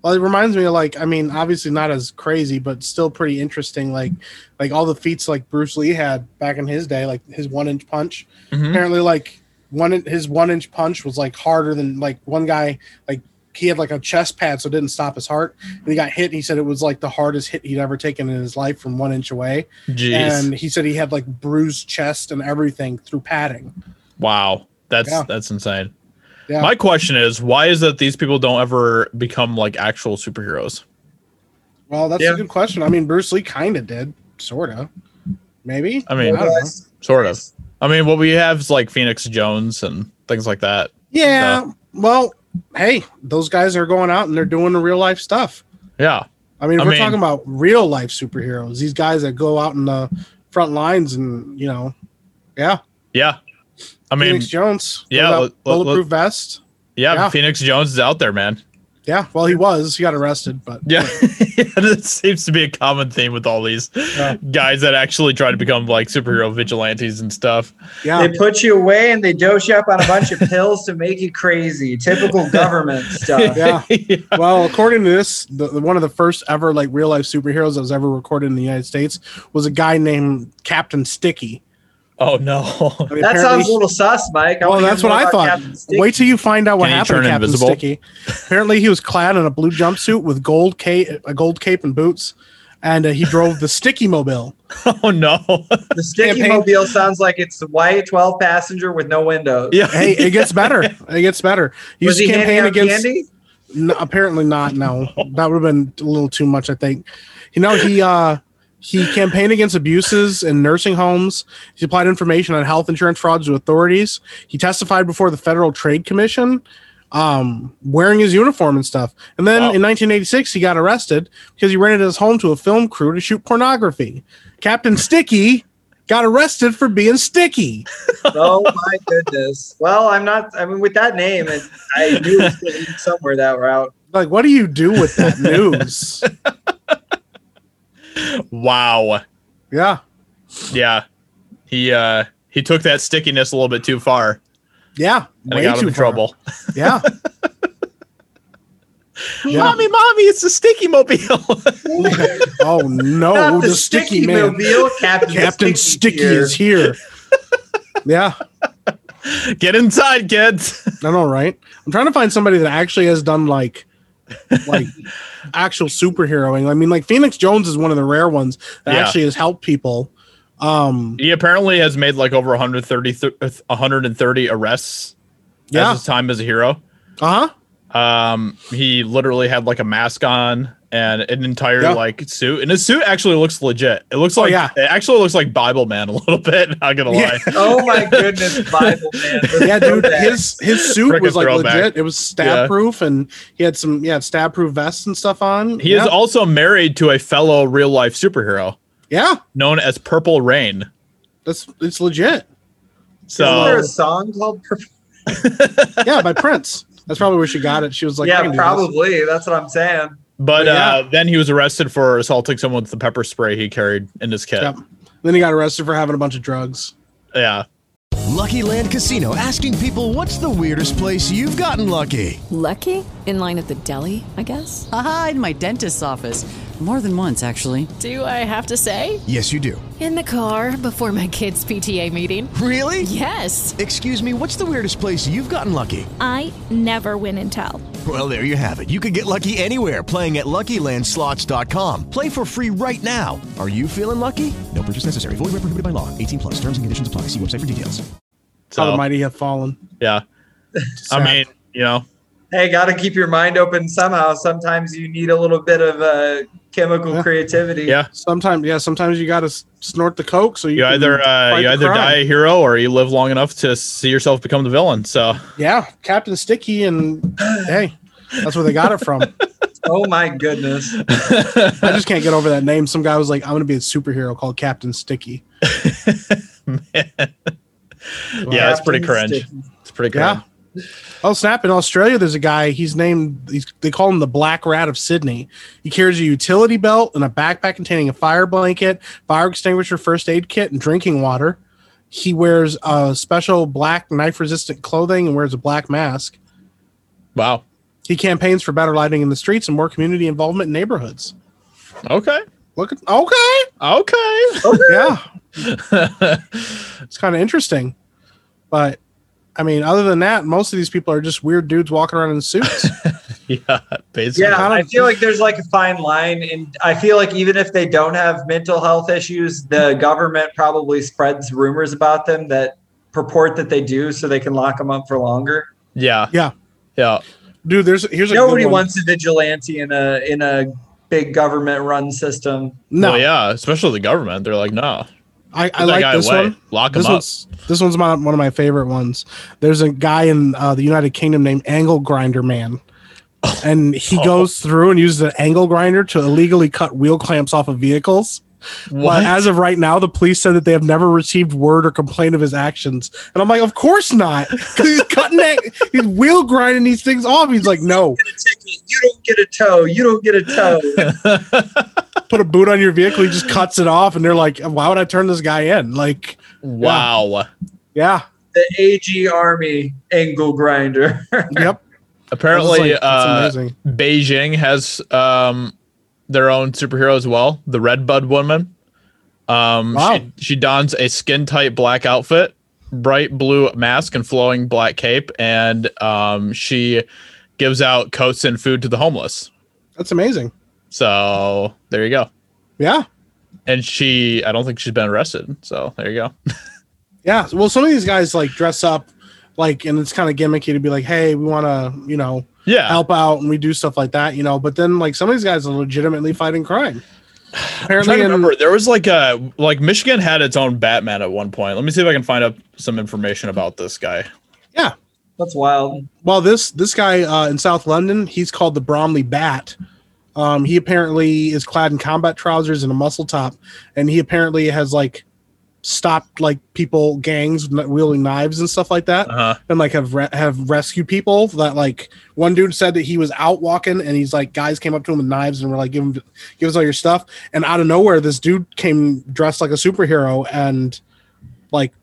Well, it reminds me of like, I mean, obviously not as crazy, but still pretty interesting. Like, like all the feats like Bruce Lee had back in his day, like his one inch punch. Mhm. Apparently, like one his one inch punch was like harder than like one guy like he had like a chest pad so it didn't stop his heart. And he got hit. And he said it was like the hardest hit he'd ever taken in his life from one inch away. jeez, And he said he had like bruised chest and everything through padding. wow, that's Yeah. that's insane. Yeah. My question is, why is it these people don't ever become like actual superheroes? Well, that's Yeah. a good question. I mean, Bruce Lee kind of did, sort of. Maybe. I mean, I sort of. I mean, what we have is like Phoenix Jones and things like that. Yeah. Well, hey, those guys are going out and they're doing the real life stuff. Yeah, I mean, I we're mean- talking about real life superheroes. These guys that go out in the front lines and you know, yeah. yeah. I mean, Phoenix Jones. yeah, let- let- bulletproof vest. yeah, yeah. Phoenix Jones is out there, man. Yeah, well, he was. He got arrested, but Yeah, it <laughs> seems to be a common theme with all these guys that actually try to become like superhero vigilantes and stuff. yeah, They put you away and they dose you up on a bunch of pills to make you crazy. Typical government <laughs> stuff. yeah. Well, according to this, the, the- one of the first ever like real life superheroes that was ever recorded in the United States was a guy named Captain Sticky. Oh no. I mean, That sounds a little sus, Mike. I Well, that's what I thought. Wait till you find out what Can happened to Captain invisible? Sticky. Apparently, he was clad in a blue jumpsuit with gold cape, a gold cape and boots, and uh, he drove the Sticky Mobile. <laughs> Oh no. The sticky Campaign- mobile sounds like it's the white 12 passenger with no windows. Yeah. Hey, it gets <laughs> better. It gets better. He Was he handing campaign out against. candy? No, apparently not. No, <laughs> that would have been a little too much. I think. You know, he uh he campaigned against abuses in nursing homes. He supplied information on health insurance frauds to authorities. He testified before the Federal Trade Commission, um, wearing his uniform and stuff. And then Wow. in 1986, he got arrested because he rented his home to a film crew to shoot pornography. Captain Sticky got arrested for being sticky. <laughs> Oh my goodness. Well, I'm not. I mean, with that name, it, I knew it was somewhere that route. Like, what do you do with that news? <laughs> Wow. yeah. Yeah. He uh he took that stickiness a little bit too far Yeah. and it got him in far. trouble. Yeah. <laughs> Yeah. Mommy, mommy, it's the sticky mobile. <laughs> Oh no, Not the, sticky, man. mobile. Captain, <laughs> Captain Sticky Sticky is here. yeah, Get inside, kids. I know, right? I'm trying to find somebody that actually has done like like actual superheroing. I mean, like Phoenix Jones is one of the rare ones that Yeah. actually has helped people. Um He apparently has made like over 130 th- 130 arrests Yeah. his time as a hero. uh-huh. Um, he literally had like a mask on and an entire Yeah. like suit, and his suit actually looks legit. It looks Oh, like yeah. it actually looks like Bible Man <laughs> a little bit. Not gonna Yeah. lie. <laughs> Oh my goodness, Bible man. Yeah, dude, his his suit Frickin' was like throwback. legit. It was stab proof and he had some yeah, stab proof vests and stuff on. He yeah. is also married to a fellow real life superhero yeah, known as Purple Rain. that's it's legit. So Isn't there a song called? Purple- <laughs> Yeah, by Prince. That's probably where she got it. She was like, yeah, can do this. probably. That's what I'm saying. But Yeah. uh, then he was arrested for assaulting someone with the pepper spray he carried in his kit. Yep. Then he got arrested for having a bunch of drugs. Yeah. Lucky Land Casino asking people what's the weirdest place you've gotten lucky? Lucky? In line at the deli, I guess? Haha, in my dentist's office. More than once, actually. Do I have to say? Yes, you do. In the car before my kids' PTA meeting. Really? Yes. Excuse me, what's the weirdest place you've gotten lucky? I never win and tell. Well, there you have it. You can get lucky anywhere playing at LuckyLandSlots.com. Play for free right now. Are you feeling lucky? No purchase necessary. Void where prohibited by law. 18 plus. Terms and conditions apply. See website for details. How the mighty have fallen. yeah. <laughs> I mean, you know, Hey, got to keep your mind open somehow. Sometimes you need a little bit of uh, chemical Yeah. creativity. yeah. Sometimes, yeah, sometimes you got to snort the coke so you, You either uh, you either crime. die a hero or you live long enough to see yourself become the villain. So Yeah, Captain Sticky, and hey, that's where they got it from. <laughs> Oh my goodness. I just can't get over that name. Some guy was like, "I'm going to be a superhero called Captain Sticky." <laughs> yeah, it's pretty cringe. Sticky. It's pretty cringe. Yeah. Oh snap! In Australia, there's a guy. He's named. He's, they call him the Black Rat of Sydney. He carries a utility belt and a backpack containing a fire blanket, fire extinguisher, first aid kit, and drinking water. He wears a special black knife-resistant clothing and wears a black mask. Wow. He campaigns for better lighting in the streets and more community involvement in neighborhoods. Okay. Look at okay, Okay. <laughs> yeah. it's kind of interesting, but I mean, other than that, most of these people are just weird dudes walking around in suits. <laughs> yeah. Basically. Yeah, kind I feel like there's like a fine line, and I feel like even if they don't have mental health issues, the government probably spreads rumors about them that purport that they do, so they can lock them up for longer. Yeah. Yeah. Yeah. Dude, there's here's a Nobody good one. wants a vigilante in a in a big government run system. No, Well, yeah. Especially the government. They're like, no. I, I like this away. one. Lock This him up. one's this one's my, one of my favorite ones. There's a guy in uh, the United Kingdom named Angle Grinder Man, and he Oh. goes through and uses an angle grinder to illegally cut wheel clamps off of vehicles. What? But as of right now, the police said that they have never received word or complaint of his actions. And I'm like, of course not. Because he's cutting that, he's wheel grinding these things off. He's like, no. You don't get a toe. You don't get a toe. <laughs> Put a boot on your vehicle. He just cuts it off. And they're like, why would I turn this guy in? Like, wow. yeah. the AG Army angle grinder. Yep. Apparently, That's uh. Beijing has um, their own superhero as well, the Red Bud Woman. Um, Wow. she, she dons a skin tight black outfit, bright blue mask, and flowing black cape, and um, she gives out coats and food to the homeless. That's amazing. So there you go. Yeah. And she, I don't think she's been arrested. So there you go. <laughs> Yeah. Well, some of these guys like dress up like, and it's kind of gimmicky to be like, hey, we want to, you know, Yeah. help out and we do stuff like that, you know. But then like some of these guys are legitimately fighting crime. <sighs> I'm trying Apparently, to in, remember, there was like a like Michigan had its own Batman at one point. Let me see if I can find up some information about this guy. yeah. That's wild. Well, this this guy uh, in South London, he's called the Bromley Bat. Um, he apparently is clad in combat trousers and a muscle top, and he apparently has like stopped like people gangs wielding knives and stuff like that, Uh-huh. and like have re- have rescued people. That like one dude said that he was out walking, and he's like guys came up to him with knives and were like, "Give him, give us all your stuff." And out of nowhere, this dude came dressed like a superhero and like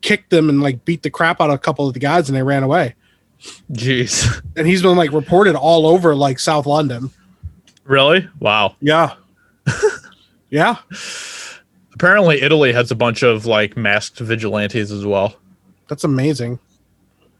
kicked them and like beat the crap out of a couple of the guys, and they ran away Jeez. <laughs> and he's been like reported all over like South London. Really? Wow. Yeah. <laughs> yeah. Apparently Italy has a bunch of like masked vigilantes as well. That's amazing.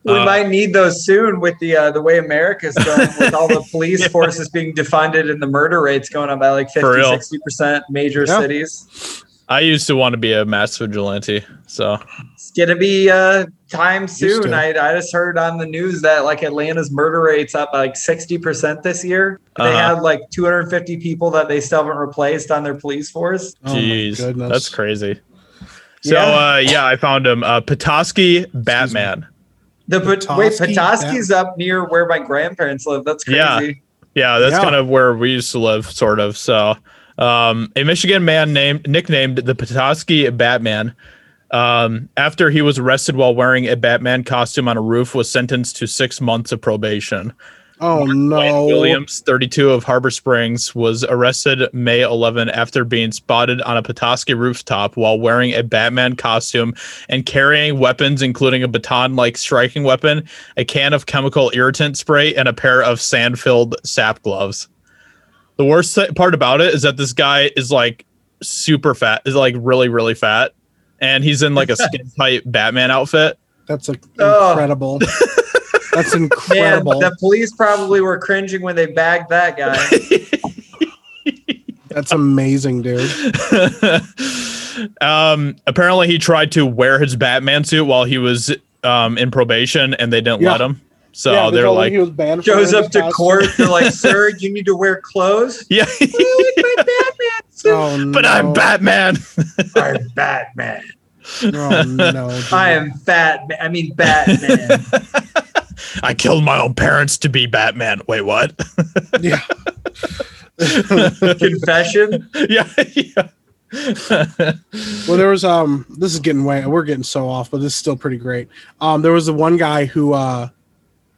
We Uh, might need those soon with the uh, the way America's going, with all the <laughs> police forces being defunded and the murder rates going up by like 50, For real. 60% major Yeah. cities. I used to want to be a mass vigilante. So It's gonna be uh, time soon. I, I just heard on the news that like Atlanta's murder rate's up like 60% this year. They Uh-huh. had like 250 people that they still haven't replaced on their police force. Oh jeez. goodness. That's crazy. So Yeah. uh yeah, I found him. Uh Petoskey Batman. The Pat- wait, Petoskey? Petoskey's up near where my grandparents live. That's crazy. Yeah. Yeah, that's Yeah. kind of where we used to live, sort of. So, um, a Michigan man named nicknamed the Petoskey Batman, um, after he was arrested while wearing a Batman costume on a roof, was sentenced to six months of probation. Oh Wayne no. Williams, 32 of Harbor Springs, was arrested May 11 after being spotted on a Petoskey rooftop while wearing a Batman costume and carrying weapons, including a baton like striking weapon, a can of chemical irritant spray, and a pair of sand filled sap gloves. The worst th- part about it is that this guy is like super fat, is like really, really fat. And he's in like a skin <laughs> tight Batman outfit. That's a, Oh. incredible. That's <laughs> Man, incredible. the police probably were cringing when they bagged that guy. <laughs> That's amazing, dude. um, apparently, he tried to wear his Batman suit while he was um, in probation, and they didn't Yeah. let him. So Yeah, they they're like, he was banned from Goes up to his court. They're like, "Sir, <laughs> you need to wear clothes." yeah, <laughs> Oh, no. but I'm. Batman. <laughs> I'm Batman. Oh no. dude. I am fat. I mean, Batman. I killed my own parents to be Batman. Wait, what? Yeah. Confession. yeah, yeah. Well, there was um. This is getting way. We're getting so off, but this is still pretty great. Um, there was the one guy who uh,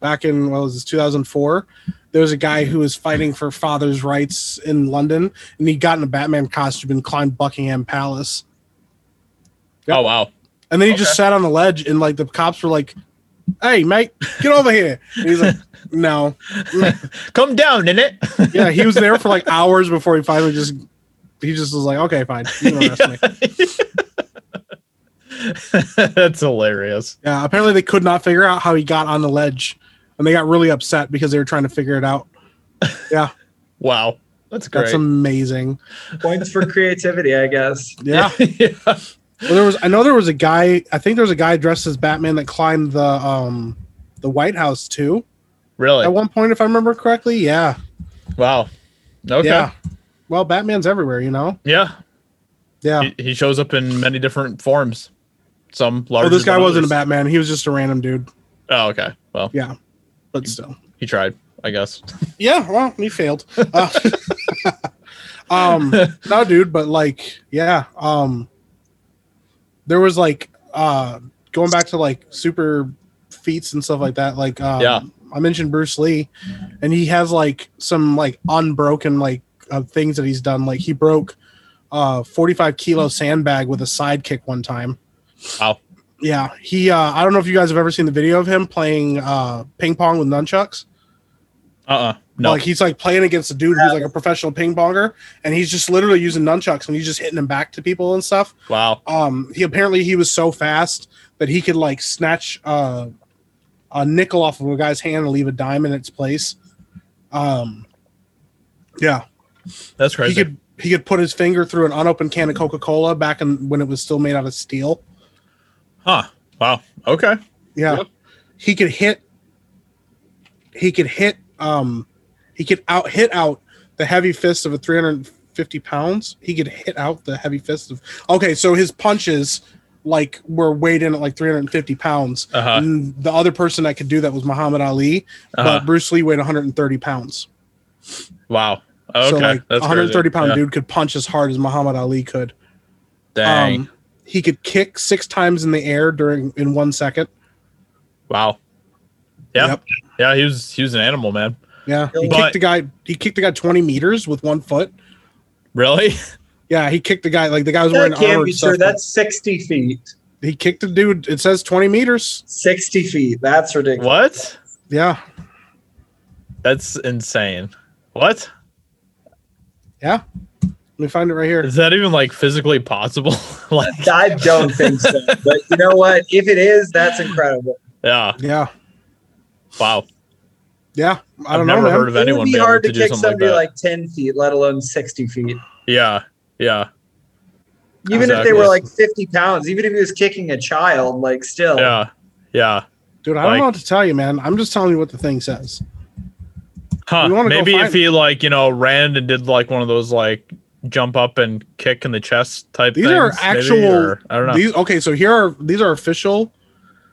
back in what was this 2004. There was a guy who was fighting for fathers' rights in London, and he got in a Batman costume and climbed Buckingham Palace. Yep. Oh wow. And then he just sat on the ledge, and like the cops were like, "Hey, mate, get over here." And he's like, <laughs> "No." Come down in it. <laughs> Yeah, he was there for like hours before he finally just. He just was like, "Okay, fine." You can arrest me. <laughs> That's hilarious. Yeah, apparently they could not figure out how he got on the ledge, and they got really upset because they were trying to figure it out. <laughs> Yeah, Wow. That's great. that's amazing. Points for creativity, I guess. Yeah. <laughs> yeah. Well, there was. I know there was a guy. I think there was a guy dressed as Batman that climbed the um the White House too. Really? At one point, if I remember correctly. Yeah. Wow. Okay. Yeah. Well, Batman's everywhere, you know. Yeah. Yeah. He, he shows up in many different forms. Some larger. Oh, this guy wasn't a. Batman. He was just a random dude. Oh, okay. Well, Yeah. But still. he tried, I guess. Yeah, well, he failed. Uh, <laughs> um <laughs> no dude but like yeah um there was like uh going back to like super feats and stuff like that like um, Yeah. i mentioned bruce lee and he has like some like unbroken like uh, things that he's done like he broke uh 45 kilo sandbag with a sidekick one time Wow. Yeah he uh i don't know if you guys have ever seen the video of him playing uh ping pong with nunchucks Uh-uh. No. like he's like playing against a dude who's like a professional ping ponger, and he's just literally using nunchucks and he's just hitting them back to people and stuff. wow. Um, he apparently he was so fast that he could like snatch uh, a nickel off of a guy's hand and leave a dime in its place. Um, yeah, That's crazy. he could he could put his finger through an unopened can of Coca Cola back in when it was still made out of steel. Huh. Wow. Okay. Yeah. Yep. He could hit he could hit um he could out hit out the heavy fist of a 350 pounds. He could hit out the heavy fist of okay, so his punches like were weighed in at like 350 pounds. Uh-huh. And the other person that could do that was Muhammad Ali, Uh-huh. but Bruce Lee weighed 130 pounds. Wow. Okay. so like That's 130 crazy. pound Yeah. dude could punch as hard as Muhammad Ali could. Dang. Um, he could kick six times in the air during in one second. wow. Yeah. Yep. Yeah, he was he was an animal, man. Yeah, he But- kicked the guy. He kicked the guy twenty meters with one foot. Really? Yeah, he kicked the guy like the guy was wearing That can't armor. be and true. stuff. That's 60 feet. he kicked the dude. It says twenty meters. 60 feet. That's ridiculous. What? Yeah, That's insane. What? yeah. Let me find it right here. Is that even like physically possible? <laughs> like I don't think so. But you know what? If it is, that's incredible. yeah. Yeah, Wow. yeah. I I've never know, man. heard of It anyone would be being able hard to to do kick something like somebody that. like, 10 feet, let alone 60 feet. Yeah. Yeah. Even if they were like 50 pounds, even if he was kicking a child, like still. Yeah. Yeah. dude. I don't know what to tell you, man. I'm just telling you what the thing says. Huh. We wanna go Maybe if he like, you know, ran and did like one of those like jump up and kick in the chest type These things. are maybe, actual. or- I don't know. These okay. So here are these are official,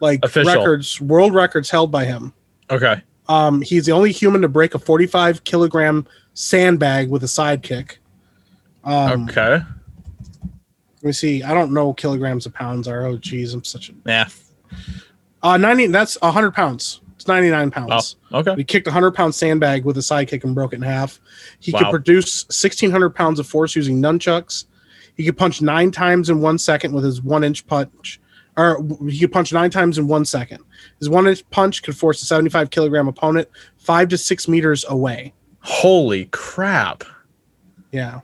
like Official. records, world records held by him. okay. Um, he's the only human to break a 45 kilogram sandbag with a sidekick. Um, Okay. Let me see. I don't know kilograms of pounds are. Oh, geez, I'm such a. Yeah. Uh, 90. That's 100 pounds. It's 99 pounds. Oh, okay. He kicked a 100 pound sandbag with a sidekick and broke it in half. He could produce 1,600 pounds of force using nunchucks. He could punch nine times in one second with his one inch punch. Or he could punch nine times in one second. His one inch punch could force a 75 kilogram opponent five to six meters away. Holy crap. Yeah.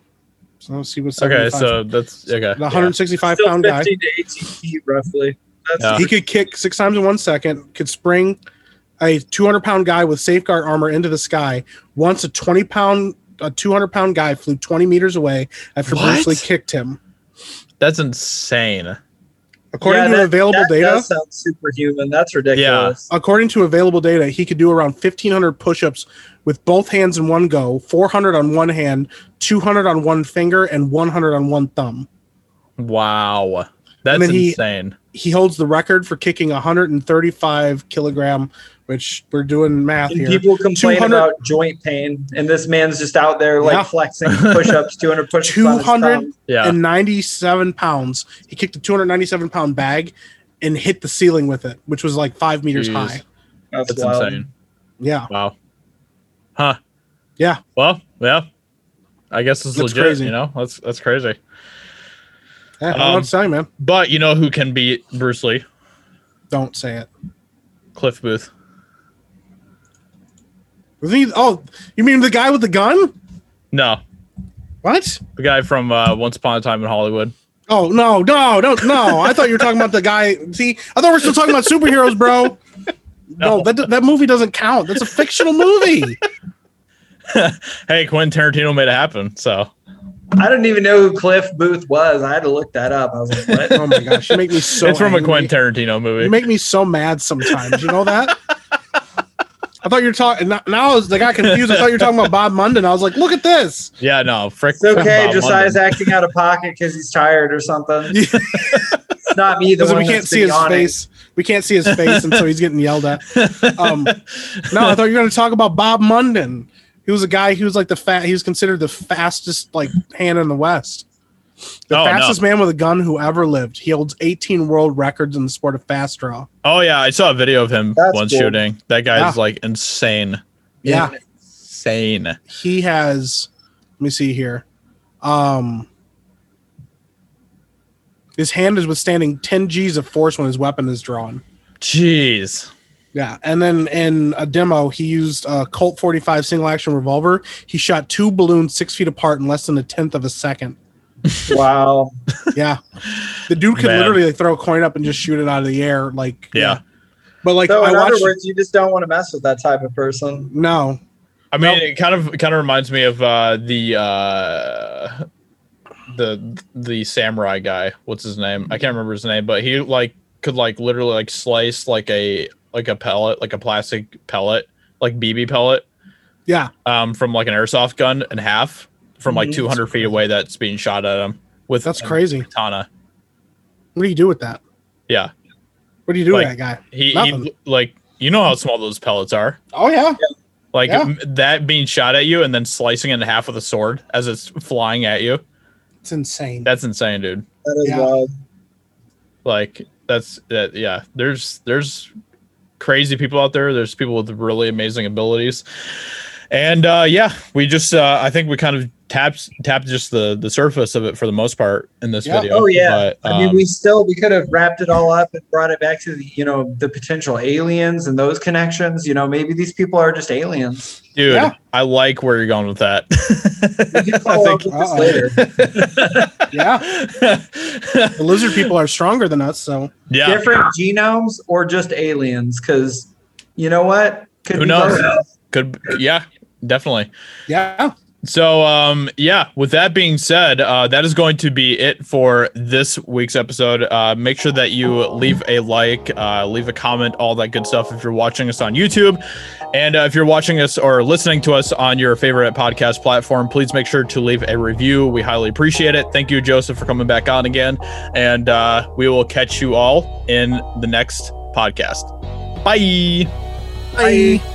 So let's see what's Okay, so that's okay. the 165 Still pound guy. 15 to 18 feet roughly. That's Yeah. He could kick six times in one second, could spring a 200 pound guy with safeguard armor into the sky. Once a 20 pound, a 200 pound guy flew 20 meters away after Bruce Lee kicked him. That's insane. According Yeah, to that- available that data, that sounds superhuman. That's ridiculous. Yeah. according to available data, he could do around 1,500 push ups with both hands in one go, 400 on one hand, 200 on one finger, and 100 on one thumb. Wow. That's then he- insane. He holds the record for kicking 135 kilogram, which we're doing math And here. people complain 200 about joint pain, and this man's just out there like Yeah. flexing push-ups, 200 <laughs> push-ups. on his 297 pounds. He kicked a 297 pound bag and hit the ceiling with it, which was like five meters Jeez. high. That's, That's wild. insane. Yeah. Wow. Huh. Yeah. Well, yeah. I guess it's That's legit. crazy. You know, that's that's crazy. Yeah, I don't know Um, what to man. But you know who can beat Bruce Lee? Don't say it. Cliff Booth. Was he? Oh, you mean the guy with the gun? No, What? the guy from uh, Once Upon a Time in Hollywood. Oh no, no, no, no! I thought you were talking about the guy. See, I thought we are still talking about superheroes, bro. <laughs> No, that that movie doesn't count. That's a fictional movie. <laughs> Hey, Quentin Tarantino made it happen. So I didn't even know who Cliff Booth was. I had to look that up. I was like, what? <laughs> Oh my gosh, you make me so. it's from a angry. Quentin Tarantino movie. You make me so mad sometimes. You know that? I thought you were talking. Now I was, like, I got confused. I thought you were talking about Bob Munden. I was like, look at this. yeah, no, frick. It's okay. Bob Josiah's London. acting out of pocket because he's tired or something. <laughs> it's not me. The Because one we can't see his yawning. face. We can't see his face, and so he's getting yelled at. Um, no, I thought you were going to talk about Bob Munden. He was a guy. He was like the fat. He was considered the fastest like hand in the West. The Oh, no. fastest man with a gun who ever lived. He holds 18 world records in the sport of fast draw. Oh yeah, I saw a video of him That's once cool. shooting. That guy's Yeah. like insane. Yeah. Insane. He has. Let me see here. Um, his hand is withstanding 10 G's of force when his weapon is drawn. Jeez. Yeah, and then in a demo, he used a Colt 45 single action revolver. He shot two balloons six feet apart in less than a tenth of a second. Wow. Yeah, the dude could Man. literally like, throw a coin up and just shoot it out of the air. Like, Yeah. But like, so I in other words, you just don't want to mess with that type of person. no, I mean, it kind of kind of reminds me of uh, the uh, the the samurai guy. What's his name? I can't remember his name, but he like could like literally like slice like a like a pellet, like a plastic pellet, like BB pellet, yeah, um, from like an airsoft gun in half from like Mhm. 200 feet away. That's being shot at him with That's crazy. katana. what do you do with that? Yeah, What do you do Like, with that guy? he, he like you know how small those pellets are. oh yeah, Like Yeah. that being shot at you and then slicing it in half with a sword as it's flying at you. it's insane. That's insane, dude. That is Yeah. wild. Like that's that. Yeah, there's there's crazy people out there. There's people with really amazing abilities, and uh, yeah, we just uh, I think we kind of tapped tapped just the the surface of it for the most part in this Yeah. video. Oh yeah. But, I mean, um, we still we could have wrapped it all up and brought it back to the you know the potential aliens and those connections. You know, maybe these people are just aliens. dude, Yeah. I like where you're going with that. <laughs> We can follow up this later. <laughs> yeah. <laughs> the lizard people are stronger than us, so yeah, Different genomes or just aliens? Because you know what? Could Who knows? both. Could yeah, definitely. yeah. So um yeah, with that being said, uh that is going to be it for this week's episode. Uh make sure that you leave a like, uh leave a comment, all that good stuff if you're watching us on YouTube. And uh, if you're watching us or listening to us on your favorite podcast platform, please make sure to leave a review. We highly appreciate it. Thank you Joseph for coming back on again. And uh we will catch you all in the next podcast. Bye. Bye.